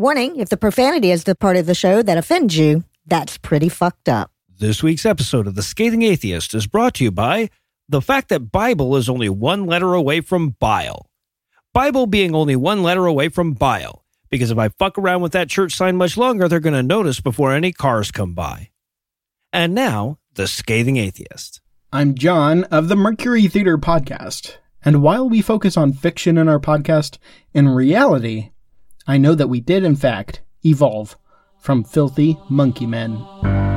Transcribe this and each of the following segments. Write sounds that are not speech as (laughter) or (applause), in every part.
Warning if the profanity is the part of the show that offends you, that's pretty fucked up. This week's episode of The Scathing Atheist is brought to you by the fact that Bible is only one letter away from bile. Bible being only one letter away from bile, because if I fuck around with that church sign much longer, they're going to notice before any cars come by. And now, The Scathing Atheist. I'm John of the Mercury Theater Podcast. And while we focus on fiction in our podcast, in reality, I know that we did, in fact, evolve from filthy monkey men.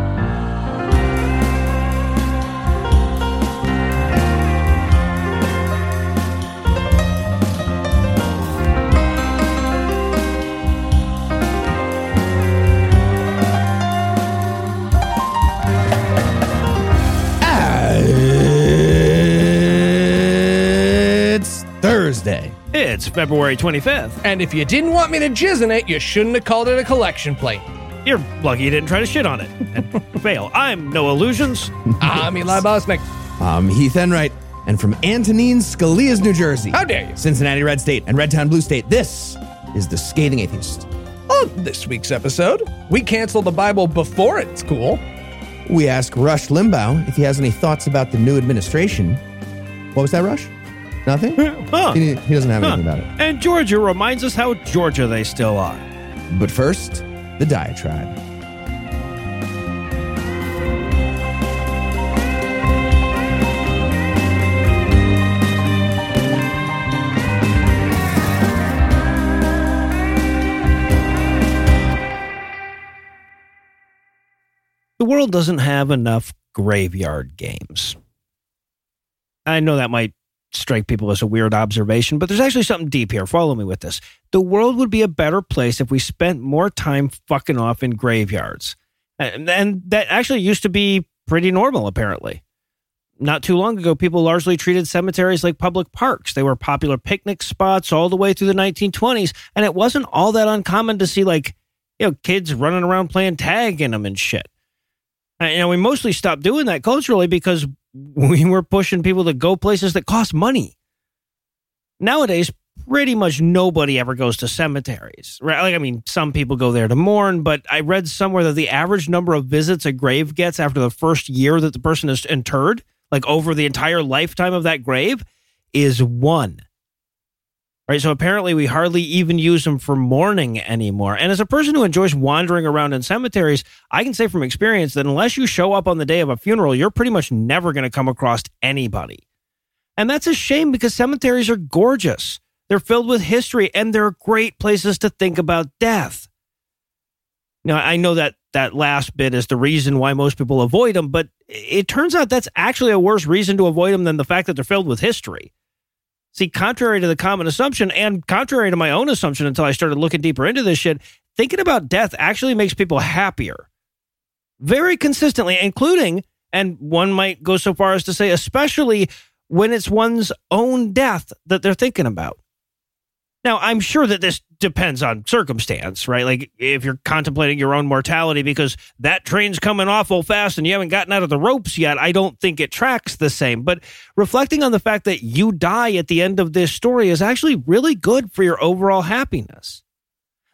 It's February 25th. And if you didn't want me to jizz in it, you shouldn't have called it a collection plate. You're lucky you didn't try to shit on it and (laughs) fail. I'm Noah Lugeons. I'm Eli Bosnick. I'm Heath Enright, and from Antonin Scalia's New Jersey, How dare you? Cincinnati Red State, and Redtown Blue State, this is the Scathing Atheist. On this week's episode, we cancel the Bible before it's cool. We ask Rush Limbaugh if he has any thoughts about the new administration. What was that, Rush? Nothing? (laughs) Huh. He, he doesn't have anything about it. And Georgia reminds us how Georgia they still are. But first, the diatribe. The world doesn't have enough graveyard games. I know that might strike people as a weird observation, but there's actually something deep here. Follow me with this. The world would be a better place if we spent more time fucking off in graveyards. And, and that actually used to be pretty normal, apparently. Not too long ago, people largely treated cemeteries like public parks. They were popular picnic spots all the way through the 1920s, and it wasn't all that uncommon to see, like, you know, kids running around playing tag in them and shit. And, you know, we mostly stopped doing that culturally because we were pushing people to go places that cost money. Nowadays, pretty much nobody ever goes to cemeteries. Right? Like, I mean, some people go there to mourn, but I read somewhere that the average number of visits a grave gets after the first year that the person is interred, like over the entire lifetime of that grave, is one. Right. So apparently we hardly even use them for mourning anymore. And as a person who enjoys wandering around in cemeteries, I can say from experience that unless you show up on the day of a funeral, you're pretty much never going to come across anybody. And that's a shame because cemeteries are gorgeous. They're filled with history and they're great places to think about death. Now, I know that that last bit is the reason why most people avoid them, but it turns out that's actually a worse reason to avoid them than the fact that they're filled with history. See, contrary to the common assumption, and contrary to my own assumption until I started looking deeper into this shit, thinking about death actually makes people happier. Very consistently, including, and one might go so far as to say, especially when it's one's own death that they're thinking about. Now, I'm sure that this depends on circumstance, right? Like if you're contemplating your own mortality because that train's coming awful fast and you haven't gotten out of the ropes yet, I don't think it tracks the same. But reflecting on the fact that you die at the end of this story is actually really good for your overall happiness.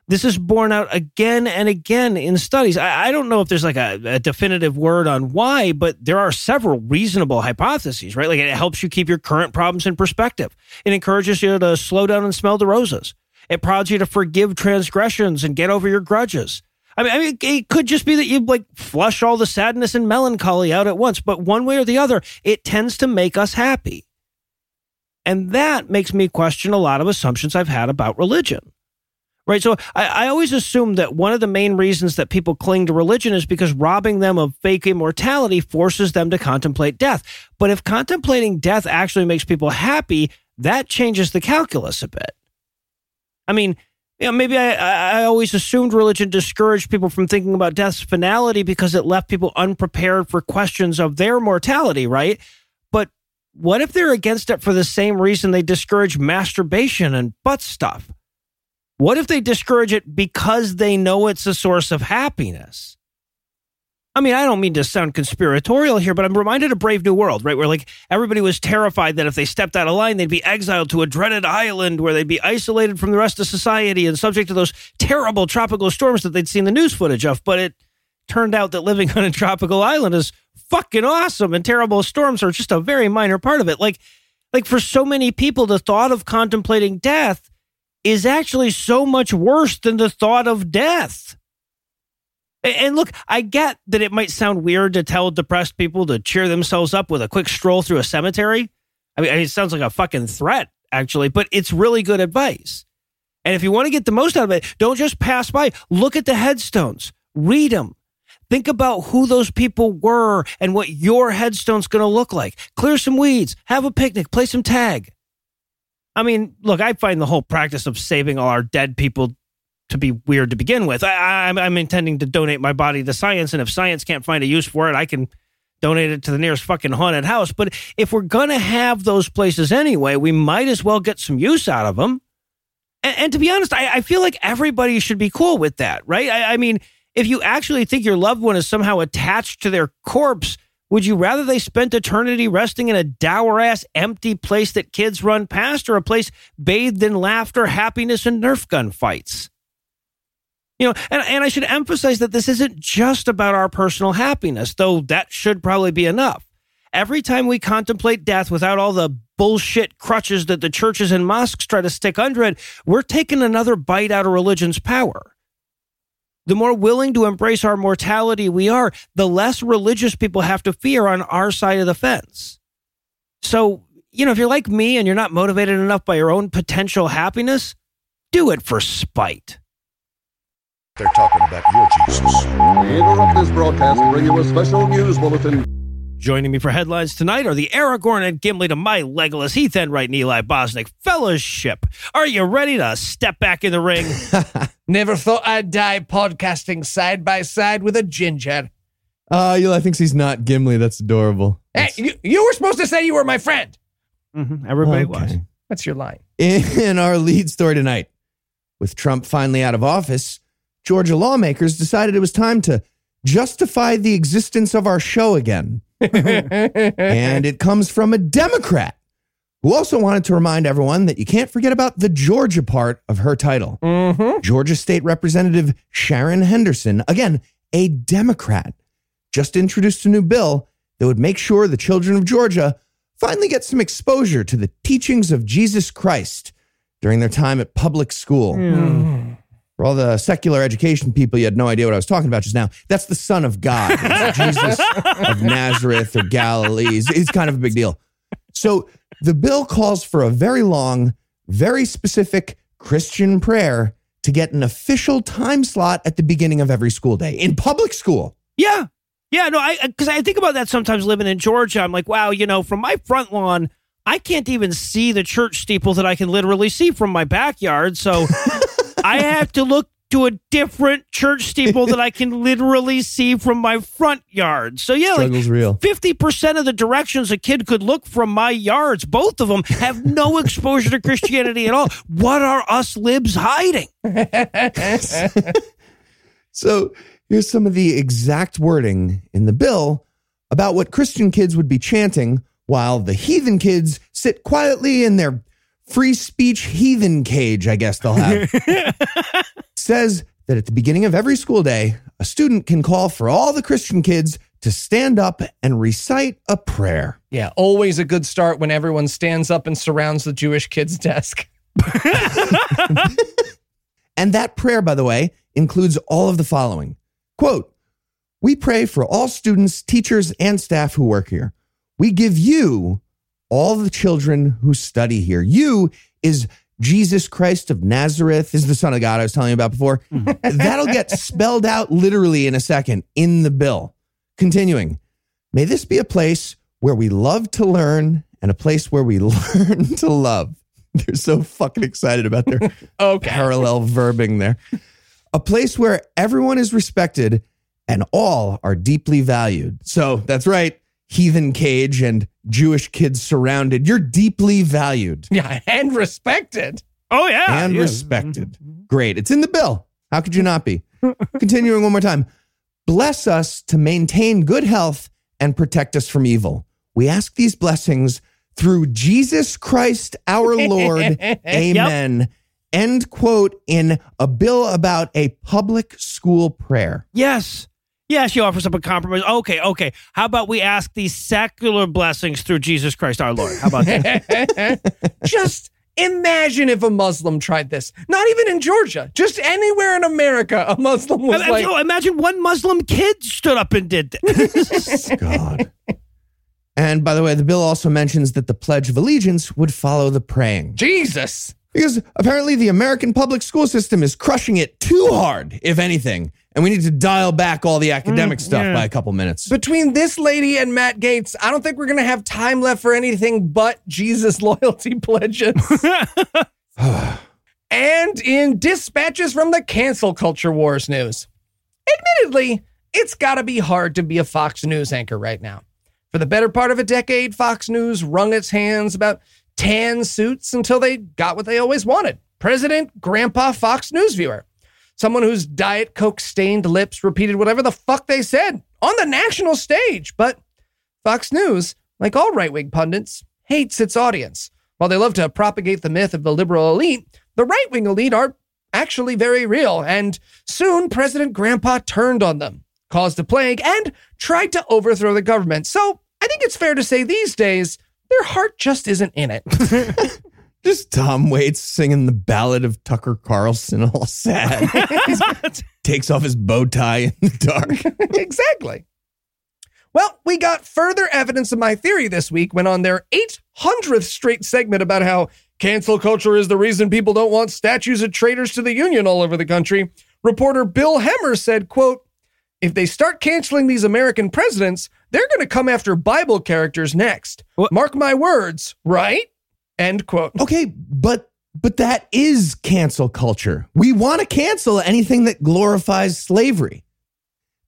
This is borne out again and again in studies. I, I don't know if there's like a, a definitive word on why, but there are several reasonable hypotheses, right? Like it helps you keep your current problems in perspective. It encourages you to slow down and smell the roses. It prods you to forgive transgressions and get over your grudges. I mean, I mean, it could just be that you like flush all the sadness and melancholy out at once, but one way or the other, it tends to make us happy. And that makes me question a lot of assumptions I've had about religion. Right. So I, I always assume that one of the main reasons that people cling to religion is because robbing them of fake immortality forces them to contemplate death. But if contemplating death actually makes people happy, that changes the calculus a bit. I mean, you know, maybe I, I I always assumed religion discouraged people from thinking about death's finality because it left people unprepared for questions of their mortality, right? But what if they're against it for the same reason they discourage masturbation and butt stuff? What if they discourage it because they know it's a source of happiness? I mean, I don't mean to sound conspiratorial here, but I'm reminded of Brave New World, right? Where like everybody was terrified that if they stepped out of line, they'd be exiled to a dreaded island where they'd be isolated from the rest of society and subject to those terrible tropical storms that they'd seen the news footage of. But it turned out that living (laughs) on a tropical island is fucking awesome and terrible storms are just a very minor part of it. Like, like for so many people, the thought of contemplating death is actually so much worse than the thought of death. And look, I get that it might sound weird to tell depressed people to cheer themselves up with a quick stroll through a cemetery. I mean, it sounds like a fucking threat, actually, but it's really good advice. And if you want to get the most out of it, don't just pass by. Look at the headstones, read them. Think about who those people were and what your headstone's going to look like. Clear some weeds, have a picnic, play some tag. I mean, look, I find the whole practice of saving all our dead people to be weird to begin with. I, am intending to donate my body to science, and if science can't find a use for it, I can donate it to the nearest fucking haunted house. But if we're gonna have those places anyway, we might as well get some use out of them. And, and to be honest, I, I, feel like everybody should be cool with that, right? I, I mean, if you actually think your loved one is somehow attached to their corpse, would you rather they spent eternity resting in a dour ass empty place that kids run past or a place bathed in laughter, happiness, and Nerf gun fights? You know, and, and I should emphasize that this isn't just about our personal happiness, though that should probably be enough. Every time we contemplate death without all the bullshit crutches that the churches and mosques try to stick under it, we're taking another bite out of religion's power. The more willing to embrace our mortality we are, the less religious people have to fear on our side of the fence. So, you know, if you're like me and you're not motivated enough by your own potential happiness, do it for spite. They're talking about your Jesus. We interrupt this broadcast and bring you a special news bulletin. Joining me for headlines tonight are the Aragorn and Gimli to my Legolas, Heath Enright, and Eli Bosnick Fellowship. Are you ready to step back in the ring? (laughs) Never thought I'd die podcasting side by side with a ginger. Uh, Eli thinks he's not Gimli. That's adorable. Hey, you, you were supposed to say you were my friend. Mm-hmm. Everybody Okay. was. That's your line. In our lead story tonight, with Trump finally out of office, Georgia lawmakers decided it was time to justify the existence of our show again. (laughs) and it comes from a Democrat who also wanted to remind everyone that you can't forget about the Georgia part of her title. Mm-hmm. Georgia State Representative Sharon Henderson, again, a Democrat, just introduced a new bill that would make sure the children of Georgia finally get some exposure to the teachings of Jesus Christ during their time at public school. For all the secular education people, you had no idea what I was talking about just now. That's the Son of God. (laughs) Jesus of Nazareth or Galilee. It's, it's kind of a big deal. So the bill calls for a very long, very specific Christian prayer to get an official time slot at the beginning of every school day in public school. Yeah. Yeah, no, I because I think about that sometimes living in Georgia. I'm like, wow, you know, from my front lawn, I can't even see the church steeple that I can literally see from my backyard. So (laughs) I have to look to a different church steeple that I can literally see from my front yard. So yeah, like Struggle's real. 50% of the directions a kid could look from my yards, both of them have no exposure to Christianity at all. What are us libs hiding? (laughs) So here's some of the exact wording in the bill about what Christian kids would be chanting while the heathen kids sit quietly in their free speech heathen cage, I guess they'll have. (laughs) Says that at the beginning of every school day, a student can call for all the Christian kids to stand up and recite a prayer. Yeah, always a good start when everyone stands up and surrounds the Jewish kid's desk. (laughs) And that prayer, by the way, includes all of the following quote, We pray for all students, teachers, and staff who work here. We give you all the children who study here. You is Jesus Christ of Nazareth, is the Son of God I was telling you about before. Hmm. That'll get spelled out literally in a second in the bill. Continuing, may this be a place where we love to learn and a place where we (laughs) learn to love. They're so fucking excited about their (laughs) Okay. parallel verbing there. A place where everyone is respected and all are deeply valued. So that's right, heathen cage and Jewish kids surrounded. You're deeply valued (laughs) Yeah, and respected. Oh, yeah. and yeah. respected. Great. It's in the bill. How could you not be? (laughs) Continuing one more time. bless us to maintain good health and protect us from evil. We ask these blessings through Jesus Christ our (laughs) Lord. Amen. End quote in a bill about a public school prayer. Yes. Yes, she offers up a compromise. Okay, okay. How about we ask these secular blessings through Jesus Christ our Lord? How about that? (laughs) Just imagine if a Muslim tried this. Not even in Georgia, just anywhere in America, a Muslim was I- I- like, so imagine one Muslim kid stood up and did this. (laughs) God. And by the way, the bill also mentions that the Pledge of Allegiance would follow the praying. Jesus. Because apparently the American public school system is crushing it too hard, if anything. And we need to dial back all the mm, academic stuff yeah. by a couple minutes. Between this lady and Matt Gaetz, I don't think we're going to have time left for anything but Jesus (laughs) loyalty pledges. (sighs) and in dispatches from the cancel culture wars news. Admittedly, it's got to be hard to be a Fox News anchor right now. For the better part of a decade, Fox News wrung its hands about tan suits until they got what they always wanted President Grandpa Fox News viewer. Someone whose Diet Coke stained lips repeated whatever the fuck they said on the national stage. But Fox News, like all right wing pundits, hates its audience. While they love to propagate the myth of the liberal elite, the right wing elite are actually very real. And soon, President Grandpa turned on them, caused a plague, and tried to overthrow the government. So I think it's fair to say these days, their heart just isn't in it. (laughs) Just Tom Waits singing the ballad of Tucker Carlson, all sad. (laughs) Takes off his bow tie in the dark. (laughs) exactly. Well, we got further evidence of my theory this week when on their 800th straight segment about how cancel culture is the reason people don't want statues of traitors to the union all over the country, reporter Bill Hemmer said, quote, if they start canceling these American presidents, they're going to come after Bible characters next. What? Mark my words, right? End quote. Okay, but but that is cancel culture. We want to cancel anything that glorifies slavery.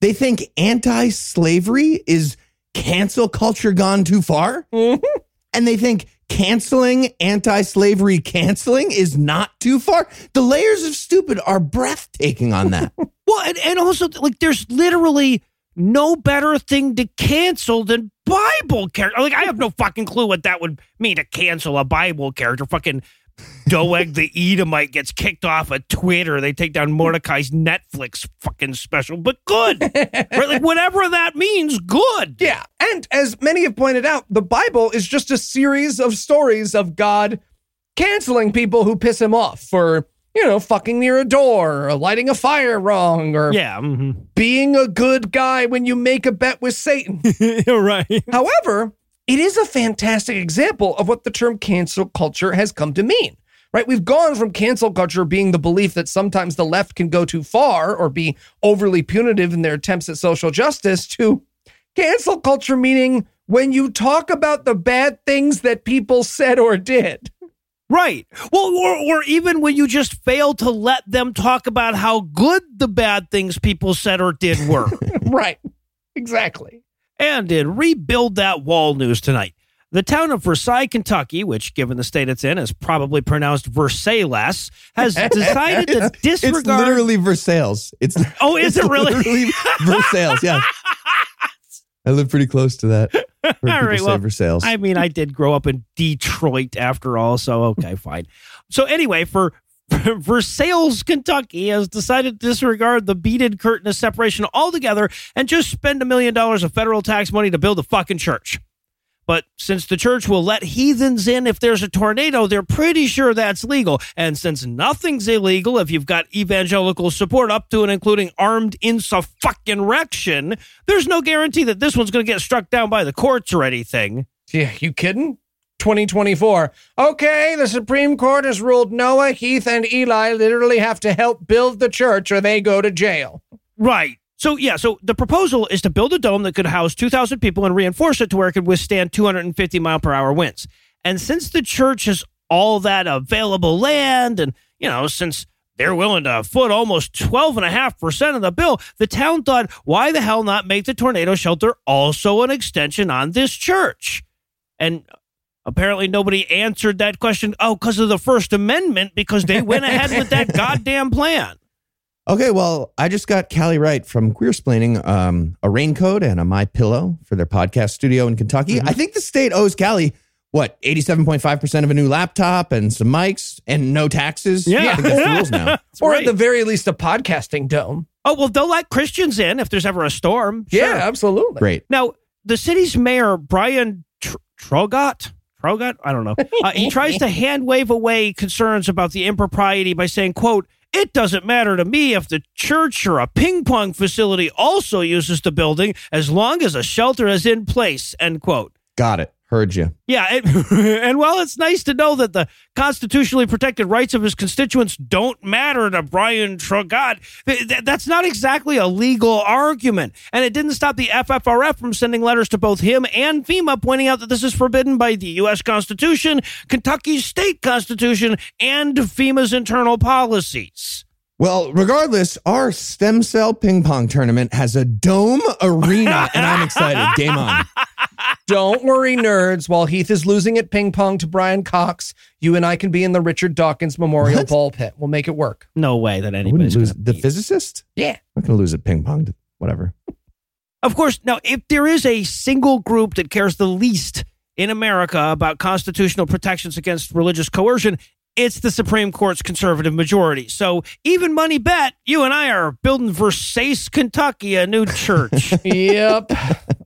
They think anti-slavery is cancel culture gone too far? Mm-hmm. And they think canceling anti-slavery canceling is not too far? The layers of stupid are breathtaking on that. (laughs) well, and, and also, like, there's literally no better thing to cancel than Bible character. Like, I have no fucking clue what that would mean to cancel a Bible character. Fucking Doeg the (laughs) Edomite gets kicked off of Twitter. They take down Mordecai's Netflix fucking special, but good. right? Like, whatever that means, good. Yeah. And as many have pointed out, the Bible is just a series of stories of God canceling people who piss him off for, you know, fucking near a door or lighting a fire wrong or Yeah. hmm being a good guy when you make a bet with Satan. (laughs) Right. However, it is a fantastic example of what the term cancel culture has come to mean. Right? We've gone from cancel culture being the belief that sometimes the left can go too far or be overly punitive in their attempts at social justice to cancel culture meaning when you talk about the bad things that people said or did. Right. Well, or, or even when you just fail to let them talk about how good the bad things people said or did were. (laughs) right. Exactly. and in Rebuild That Wall news tonight. The town of Versailles, Kentucky, which given the state it's in is probably pronounced Versailles, has (laughs) decided to disregard. It's literally Versailles. It's oh, is it's it really? (laughs) Versailles, yeah. I live pretty close to that. (laughs) All right, well, Versailles. I mean, I did grow up in Detroit after all, so okay, (laughs) fine. So anyway, for Versailles, Kentucky has decided to disregard the beaded curtain of separation altogether and just spend a million dollars of federal tax money to build a fucking church. But since the church will let heathens in if there's a tornado, they're pretty sure that's legal. And since nothing's illegal if you've got evangelical support up to and including armed insurrection, there's no guarantee that this one's going to get struck down by the courts or anything. Yeah, you kidding? 2024. Okay, the Supreme Court has ruled Noah, Heath, and Eli literally have to help build the church or they go to jail. Right. So yeah, so the proposal is to build a dome that could house 2,000 people and reinforce it to where it could withstand 250 mile per hour winds. And since the church has all that available land, and you know, since they're willing to foot almost 12.5% of the bill, the town thought, why the hell not make the tornado shelter also an extension on this church? And apparently nobody answered that question. Oh, because of the First Amendment, because they went ahead with that (laughs) goddamn plan. Okay, well, I just got Callie Wright from Queer Splaining um, a raincoat and a My Pillow for their podcast studio in Kentucky. I think the state owes Callie what eighty seven point five percent of a new laptop and some mics and no taxes. Yeah. I think that's the rules (laughs) now. or right. at the very least, a podcasting dome. Oh, well, they'll let Christians in if there's ever a storm. Yeah, absolutely. Great. Now, the city's mayor, Brian Tr- Traugott, Traugott, I don't know. (laughs) Uh, he tries to hand wave away concerns about the impropriety by saying, quote, it doesn't matter to me if the church or a ping pong facility also uses the building as long as a shelter is in place, end quote. Got it. Heard you. Yeah, it, (laughs) and while it's nice to know that the constitutionally protected rights of his constituents don't matter to Brian th- that's not exactly a legal argument. And it didn't stop the FFRF from sending letters to both him and FEMA pointing out that this is forbidden by the U.S. Constitution, Kentucky's state constitution, and FEMA's internal policies. Well, regardless, our stem cell ping pong tournament has a dome arena, and I'm excited. Game on. (laughs) Don't worry, nerds. While Heath is losing at ping pong to Brian Cox, you and I can be in the Richard Dawkins Memorial What? Ball Pit. We'll make it work. No way that I anybody's wouldn't lose gonna the beat- physicist. Yeah. I'm not going to lose at ping pong. to- Whatever. Of course, now, if there is a single group that cares the least in America about constitutional protections against religious coercion, it's the Supreme Court's conservative majority. So, even money bet, you and I are building Versace, Kentucky, a new church. (laughs) yep.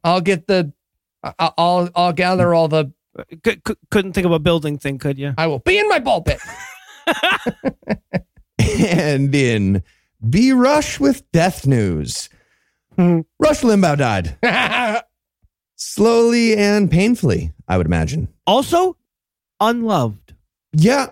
I'll get the. I- I'll I'll gather all the. C- c- couldn't think of a building thing, could you? I will be in my ball pit. (laughs) and in B Rush with death news. Hmm. Rush Limbaugh died (laughs) slowly and painfully, I would imagine. Also, unloved. Yeah,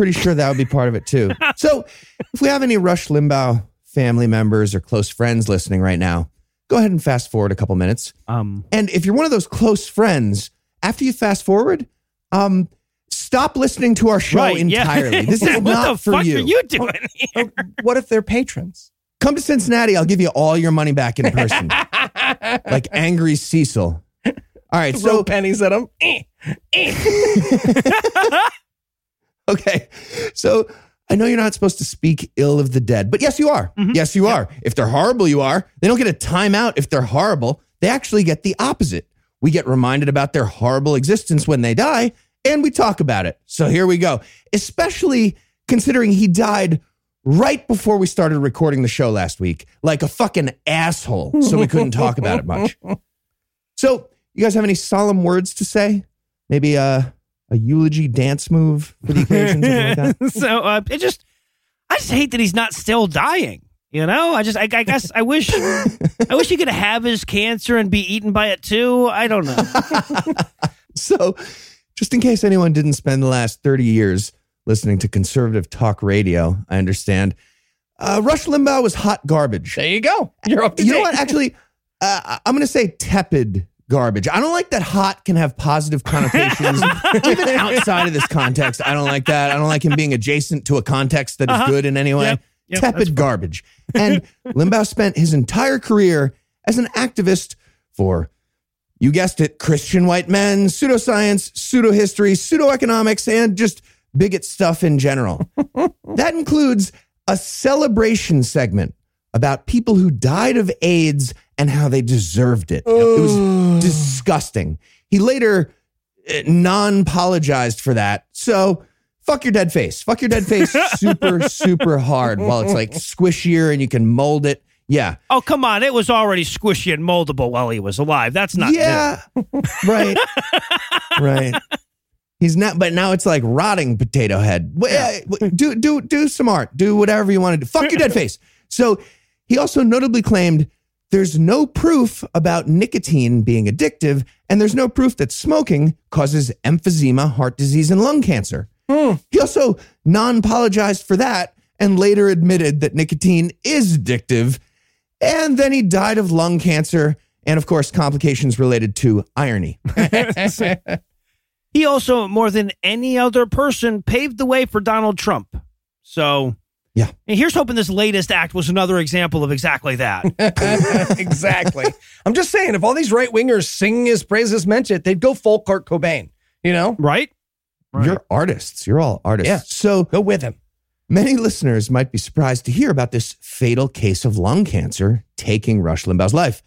pretty sure that would be part of it too. (laughs) so, if we have any Rush Limbaugh family members or close friends listening right now, go ahead and fast forward a couple minutes. Um, And if you're one of those close friends, after you fast forward, um, stop listening to our show right, yeah. entirely. (laughs) This is what not the for fuck you. are you doing here? what if they're patrons? Come to Cincinnati. I'll give you all your money back in person, (laughs) like angry Cecil. All right, Throw so pennies at them. (laughs) Okay, so I know you're not supposed to speak ill of the dead, but yes, you are. Mm-hmm. Yes, you are. If they're horrible, you are. They don't get a timeout if they're horrible. They actually get the opposite. We get reminded about their horrible existence when they die, and we talk about it. So here we go. Especially considering he died right before we started recording the show last week, like a fucking asshole. So we couldn't talk about it much. (laughs) So, you guys have any solemn words to say? Maybe a a eulogy dance move for the occasion, like (laughs) so uh, it just, I just hate that he's not still dying. You know, I just, I, I guess, I wish, I wish he could have his cancer and be eaten by it too. I don't know. (laughs) So, just in case anyone didn't spend the last 30 years listening to conservative talk radio, I understand. Uh, Rush Limbaugh was hot garbage. There you go. You're up to You know what? Actually, uh, I'm going to say tepid garbage. I don't like that hot can have positive connotations. (laughs) Even outside of this context, I don't like that. I don't like him being adjacent to a context that is Uh-huh. good in any way. Yep. Yep, tepid garbage. And (laughs) Limbaugh spent his entire career as an activist for, you guessed it, Christian white men, pseudoscience, pseudohistory, pseudoeconomics, and just bigot stuff in general. (laughs) that includes a celebration segment about people who died of AIDS and how they deserved it. It was disgusting. He later non apologized for that. So fuck your dead face. Fuck your dead face (laughs) super, super hard while it's like squishier and you can mold it. Yeah. Oh, come on. It was already squishy and moldable while he was alive. That's not yeah. right. (laughs) right. He's not, but now it's like rotting potato head. Wh- uh, Do do do some art. Do whatever you want to do. Fuck your dead (laughs) face. So he also notably claimed there's no proof about nicotine being addictive, and there's no proof that smoking causes emphysema, heart disease, and lung cancer. Hmm. He also non-apologized for that and later admitted that nicotine is addictive. And then he died of lung cancer and, of course, complications related to irony. (laughs) (laughs) He also, more than any other person, paved the way for Donald Trump. So, Yeah. And here's hoping this latest act was another example of exactly that. (laughs) exactly. I'm just saying, if all these right wingers singing his praises meant it, they'd go full Kurt Cobain. You know, right? Right. You're artists. You're all artists. Yeah. So go with him. Many listeners might be surprised to hear about this fatal case of lung cancer taking Rush Limbaugh's life.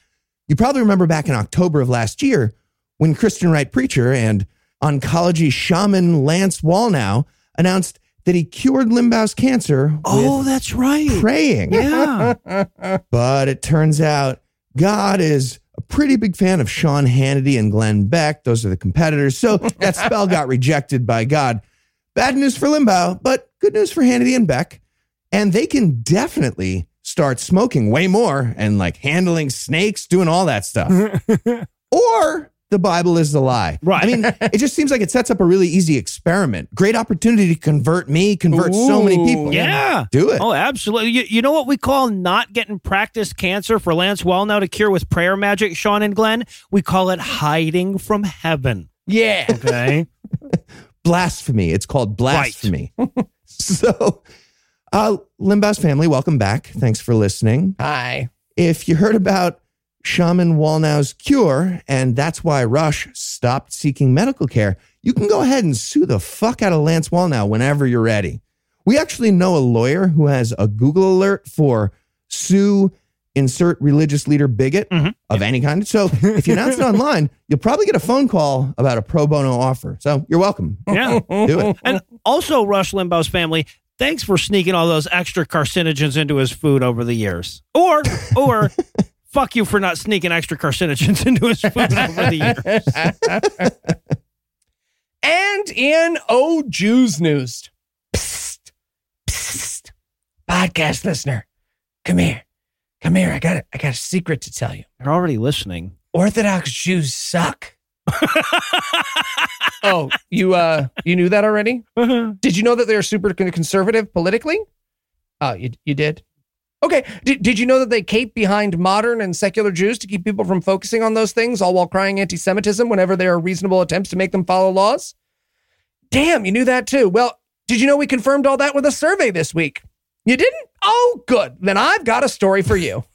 You probably remember back in October of last year when Christian right preacher and oncology shaman Lance Wallnau announced that he cured Limbaugh's cancer Oh, that's right. praying. Yeah. (laughs) But it turns out God is a pretty big fan of Sean Hannity and Glenn Beck. Those are the competitors. So that spell got rejected by God. Bad news for Limbaugh, but good news for Hannity and Beck. And they can definitely start smoking way more and like handling snakes, doing all that stuff. (laughs) or the Bible is the lie. Right. I mean, it just seems like it sets up a really easy experiment. Great opportunity to convert me, convert so many people. Yeah. Do it. Oh, absolutely. You, you know what we call not getting practice cancer for Lance Wallnau to cure with prayer magic, Sean and Glenn? We call it hiding from heaven. Yeah. Okay. (laughs) blasphemy. It's called blasphemy. (laughs) so, uh, Limbaugh's family, welcome back. Thanks for listening. Hi. If you heard about Shaman Wallnau's cure, and that's why Rush stopped seeking medical care, you can go ahead and sue the fuck out of Lance Wallnau whenever you're ready. We actually know a lawyer who has a Google alert for sue insert religious leader bigot Mhm. of any kind. So if you announce it (laughs) online, you'll probably get a phone call about a pro bono offer. So you're welcome. Yeah. Do it. And also, Rush Limbaugh's family, thanks for sneaking all those extra carcinogens into his food over the years. Or, or, (laughs) fuck you for not sneaking extra carcinogens (laughs) into his food over the years. And in Oh Jews news. Psst, psst. Podcast listener. Come here. Come here. I got a, I got a secret to tell you. They're already listening. Orthodox Jews suck. (laughs) oh, you uh you knew that already? Did you know that they're super conservative politically? Oh, you you did? Okay. Did, did you know that they cape behind modern and secular Jews to keep people from focusing on those things, all while crying anti Semitism whenever there are reasonable attempts to make them follow laws? Damn, you knew that too. Well, did you know we confirmed all that with a survey this week? You didn't? Oh, good. Then I've got a story for you. (laughs)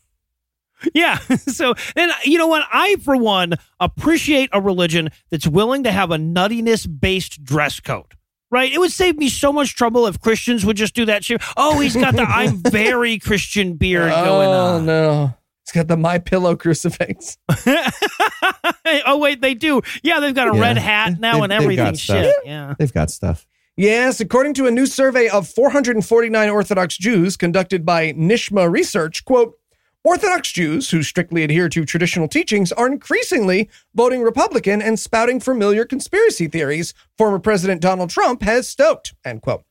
Yeah. (laughs) So, and you know what? I, for one, appreciate a religion that's willing to have a nuttiness based dress code. Right? It would save me so much trouble if Christians would just do that shit. Oh, he's got the I'm (laughs) very Christian beard oh, going on. oh, no. It's got the My Pillow crucifix. (laughs) oh, wait, they do. Yeah, they've got a Yeah. red hat now They've- and everything. Shit. Yeah. They've got stuff. Yes, according to a new survey of 449 Orthodox Jews conducted by Nishma Research, quote, Orthodox Jews who strictly adhere to traditional teachings are increasingly voting Republican and spouting familiar conspiracy theories former President Donald Trump has stoked, end quote.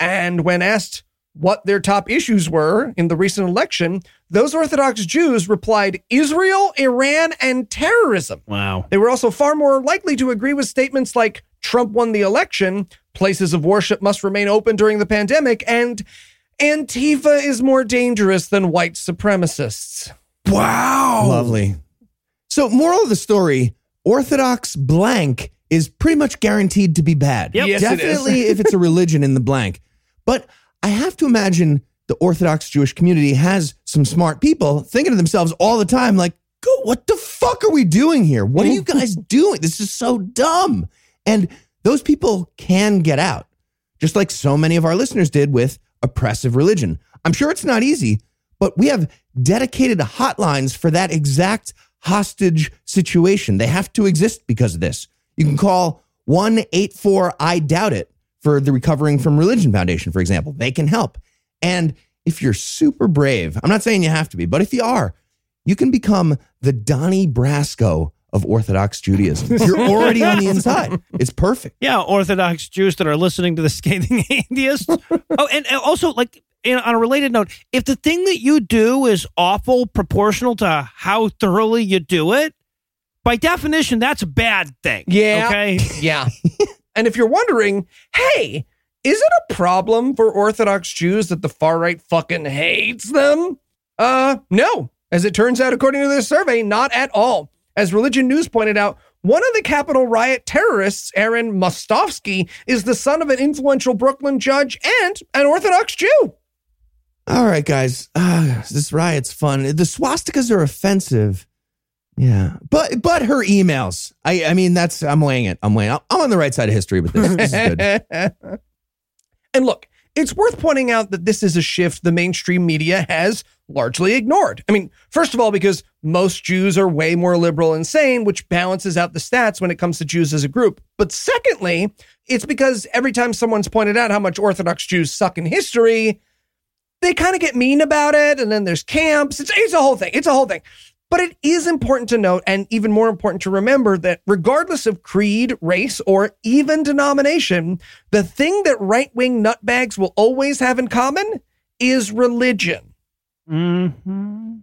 And when asked what their top issues were in the recent election, those Orthodox Jews replied Israel, Iran, and terrorism. Wow. They were also far more likely to agree with statements like Trump won the election, places of worship must remain open during the pandemic, and Antifa is more dangerous than white supremacists. Wow. Lovely. So, moral of the story Orthodox blank is pretty much guaranteed to be bad. Yep. Yes, it is. Definitely (laughs) if it's a religion in the blank. But I have to imagine the Orthodox Jewish community has some smart people thinking to themselves all the time, like, go, what the fuck are we doing here? What are you (laughs) guys doing? This is so dumb. And those people can get out, just like so many of our listeners did with oppressive religion. I'm sure it's not easy, but we have dedicated hotlines for that exact hostage situation. They have to exist because of this. You can call 184 I doubt it for the Recovering from Religion Foundation, for example. They can help. And if you're super brave, I'm not saying you have to be, but if you are, you can become the Donnie Brasco of Orthodox Judaism. (laughs) You're already on the inside. It's perfect. Yeah, Orthodox Jews that are listening to the scathing (laughs) atheists. oh, and, and also, like, in, on a related note, if the thing that you do is awful proportional to how thoroughly you do it, by definition, that's a bad thing. Yeah. Okay. (laughs) Yeah. and if you're wondering, hey, is it a problem for Orthodox Jews that the far right fucking hates them? Uh, no. As it turns out, according to this survey, not at all. As Religion News pointed out, one of the Capitol riot terrorists, Aaron Mostofsky, is the son of an influential Brooklyn judge and an Orthodox Jew. All right, guys. Ah, this riot's fun. The swastikas are offensive. Yeah. But but her emails. I I mean that's I'm weighing it. I'm weighing I'm on the right side of history with this. This is good. (laughs) and look, it's worth pointing out that this is a shift the mainstream media has largely ignored. I mean, first of all, because most Jews are way more liberal and sane, which balances out the stats when it comes to Jews as a group. But secondly, it's because every time someone's pointed out how much Orthodox Jews suck in history, they kind of get mean about it. And then there's camps. It's, it's a whole thing. It's a whole thing. But it is important to note, and even more important to remember, that regardless of creed, race, or even denomination, the thing that right wing nutbags will always have in common is religion. hmm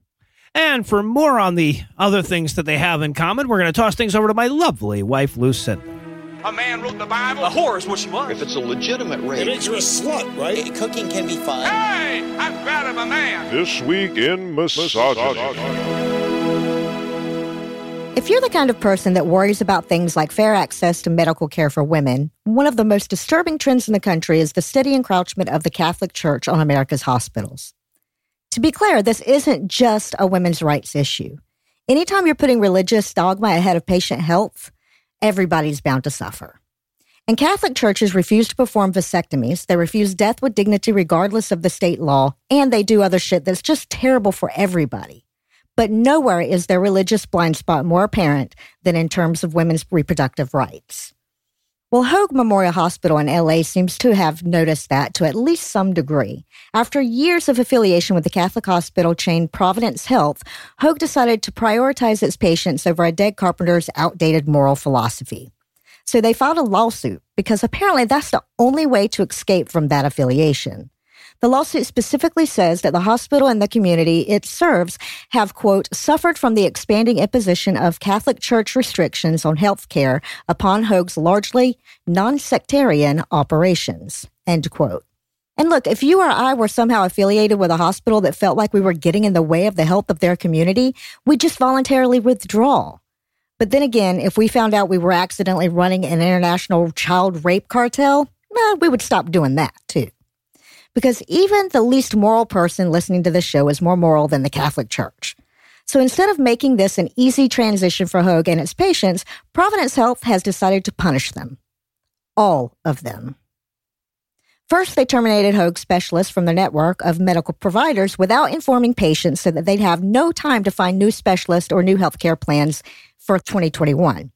And for more on the other things that they have in common, we're going to toss things over to my lovely wife, Lucinda. A man wrote the Bible. A whore is what she was. If it's a legitimate rape, it makes you a slut, right? Eh, cooking can be fun. Hey, I'm proud of a man. This week in misogyny. If you're the kind of person that worries about things like fair access to medical care for women, one of the most disturbing trends in the country is the steady encroachment of the Catholic Church on America's hospitals. To be clear, this isn't just a women's rights issue. Anytime you're putting religious dogma ahead of patient health, everybody's bound to suffer. And Catholic churches refuse to perform vasectomies, they refuse death with dignity regardless of the state law, and they do other shit that's just terrible for everybody. But nowhere is their religious blind spot more apparent than in terms of women's reproductive rights. Well, Hoag Memorial Hospital in LA seems to have noticed that to at least some degree. After years of affiliation with the Catholic hospital chain Providence Health, Hoag decided to prioritize its patients over a dead carpenter's outdated moral philosophy. So they filed a lawsuit because apparently that's the only way to escape from that affiliation. The lawsuit specifically says that the hospital and the community it serves have, quote, suffered from the expanding imposition of Catholic Church restrictions on health care upon Hoag's largely non sectarian operations, end quote. And look, if you or I were somehow affiliated with a hospital that felt like we were getting in the way of the health of their community, we'd just voluntarily withdraw. But then again, if we found out we were accidentally running an international child rape cartel, we would stop doing that too because even the least moral person listening to this show is more moral than the Catholic Church. So instead of making this an easy transition for Hoag and its patients, Providence Health has decided to punish them. All of them. First, they terminated Hoag specialists from their network of medical providers without informing patients so that they'd have no time to find new specialists or new healthcare plans for 2021.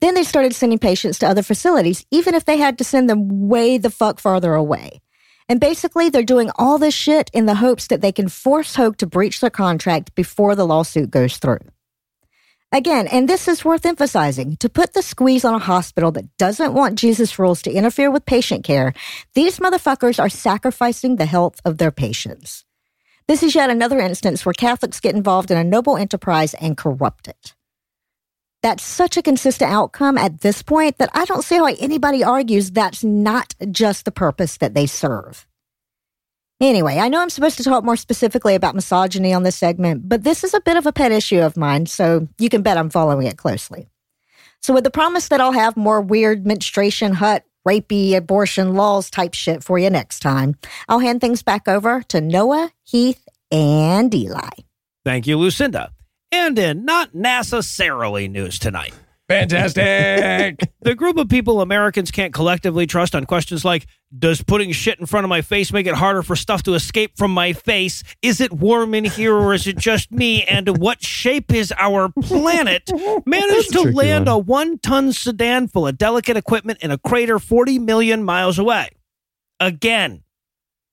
Then they started sending patients to other facilities, even if they had to send them way the fuck farther away. And basically, they're doing all this shit in the hopes that they can force Hoag to breach their contract before the lawsuit goes through. Again, and this is worth emphasizing, to put the squeeze on a hospital that doesn't want Jesus rules to interfere with patient care, these motherfuckers are sacrificing the health of their patients. This is yet another instance where Catholics get involved in a noble enterprise and corrupt it. That's such a consistent outcome at this point that I don't see how anybody argues that's not just the purpose that they serve. Anyway, I know I'm supposed to talk more specifically about misogyny on this segment, but this is a bit of a pet issue of mine, so you can bet I'm following it closely. So, with the promise that I'll have more weird menstruation hut, rapey abortion laws type shit for you next time, I'll hand things back over to Noah, Heath, and Eli. Thank you, Lucinda. And in not necessarily news tonight, Fantastic. (laughs) the group of people Americans can't collectively trust on questions like Does putting shit in front of my face make it harder for stuff to escape from my face? Is it warm in here or is it just me? And what shape is our planet? (laughs) Managed to land one. a one ton sedan full of delicate equipment in a crater 40 million miles away. Again.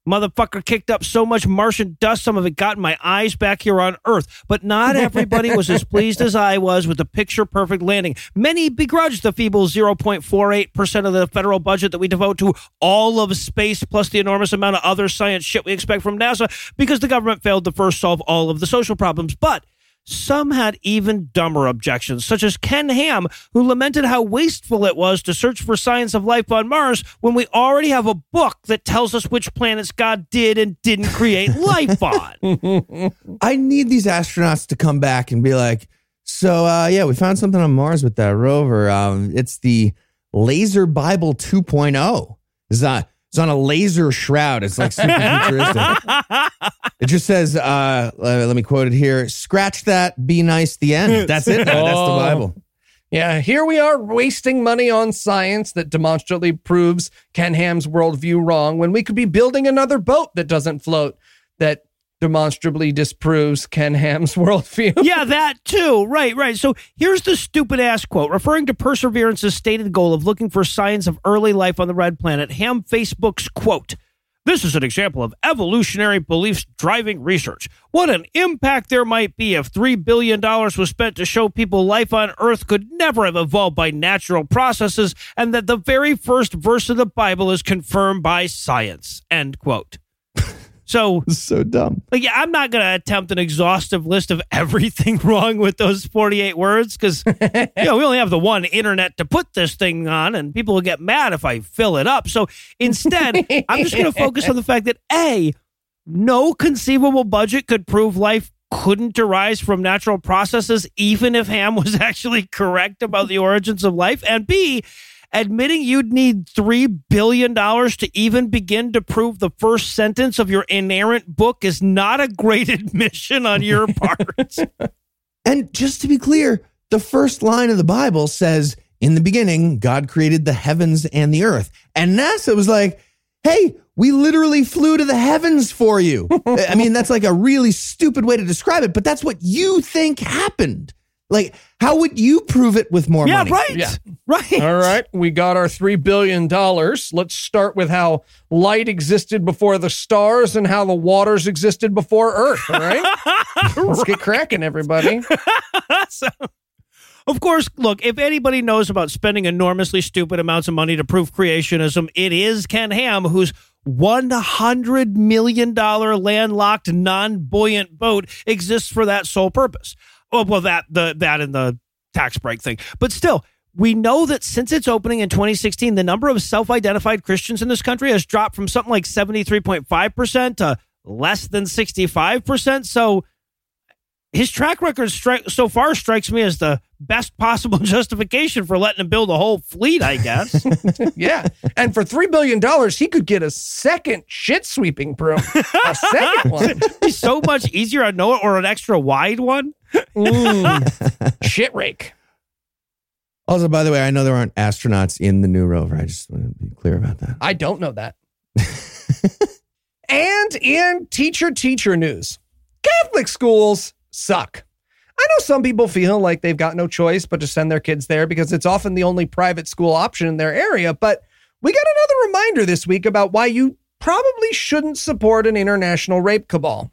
Motherfucker kicked up so much Martian dust, some of it got in my eyes back here on Earth. But not (laughs) everybody was as pleased as I was with the picture perfect landing. Many begrudged the feeble 0.48% of the federal budget that we devote to all of space, plus the enormous amount of other science shit we expect from NASA, because the government failed to first solve all of the social problems. But some had even dumber objections, such as Ken Ham, who lamented how wasteful it was to search for signs of life on Mars when we already have a book that tells us which planets God did and didn't create life (laughs) on. I need these astronauts to come back and be like, so uh, yeah, we found something on Mars with that rover. Um, it's the Laser Bible 2.0. It's not. It's on a laser shroud. It's like super futuristic. (laughs) It just says, uh, let me quote it here: "Scratch that, be nice." The end. That's it. That's the Oh. Bible. Yeah, here we are wasting money on science that demonstrably proves Ken Ham's worldview wrong when we could be building another boat that doesn't float that demonstrably disproves Ken Ham's (laughs) worldview. yeah, that too. Right, right. So here's the stupid ass quote. Referring to Perseverance's stated goal of looking for signs of early life on the red planet, Ham Facebook's quote. This is an example of evolutionary beliefs driving research. What an impact there might be if $3 billion was spent to show people life on Earth could never have evolved by natural processes, and that the very first verse of the Bible is confirmed by science. End quote. So, so dumb. like, yeah, I'm not going to attempt an exhaustive list of (laughs) everything wrong with those 48 words because, (laughs) you know, we only have the one internet to put this thing on, and people will get mad if I fill it up. So instead, I'm just going to focus on the fact that A, no conceivable budget could prove life couldn't arise from natural processes, even if Ham was (laughs) actually correct about the origins of life. And B, admitting you'd need $3 billion to even begin to prove the first sentence of your inerrant book is not a great (laughs) admission on your part. (laughs) And just to be clear, the first line of the Bible says, In the beginning, God created the heavens and the earth. And NASA was like, Hey, we literally flew to the heavens for you. (laughs) I mean, that's like a really stupid way to describe it, but that's what you think happened. Like, how would you prove it with more yeah, money? right. Yeah. Right. All right, we got our $3 billion. Let's start with how light existed before the stars and how the waters existed before Earth. All right? (laughs) Let's get cracking, everybody. (laughs) so, of course, look, if anybody knows about spending enormously stupid amounts of money to prove creationism, it is Ken Ham, whose $100 million landlocked, non buoyant boat exists for that sole purpose. Oh, well, that, the, that and the tax break thing. But still, we know that since its opening in 2016, the number of self identified Christians in this country has dropped from something like 73.5% to less than 65%. So, his track record stri- so far strikes me as the best possible (laughs) justification for letting him build a whole fleet, I guess. (laughs) Yeah. And for $3 billion, he could get a second shit sweeping broom. A second (laughs) one. It'd so much easier on Noah or an extra wide one. Mm. Shit rake. Also, by the way, I know there aren't astronauts in the new rover. I just want to be clear about that. I don't know that. and in teacher teacher news, Catholic schools suck. I know some people feel like they've got no choice but to send their kids there because it's often the only private school option in their area, but we got another reminder this week about why you probably shouldn't support an international rape cabal.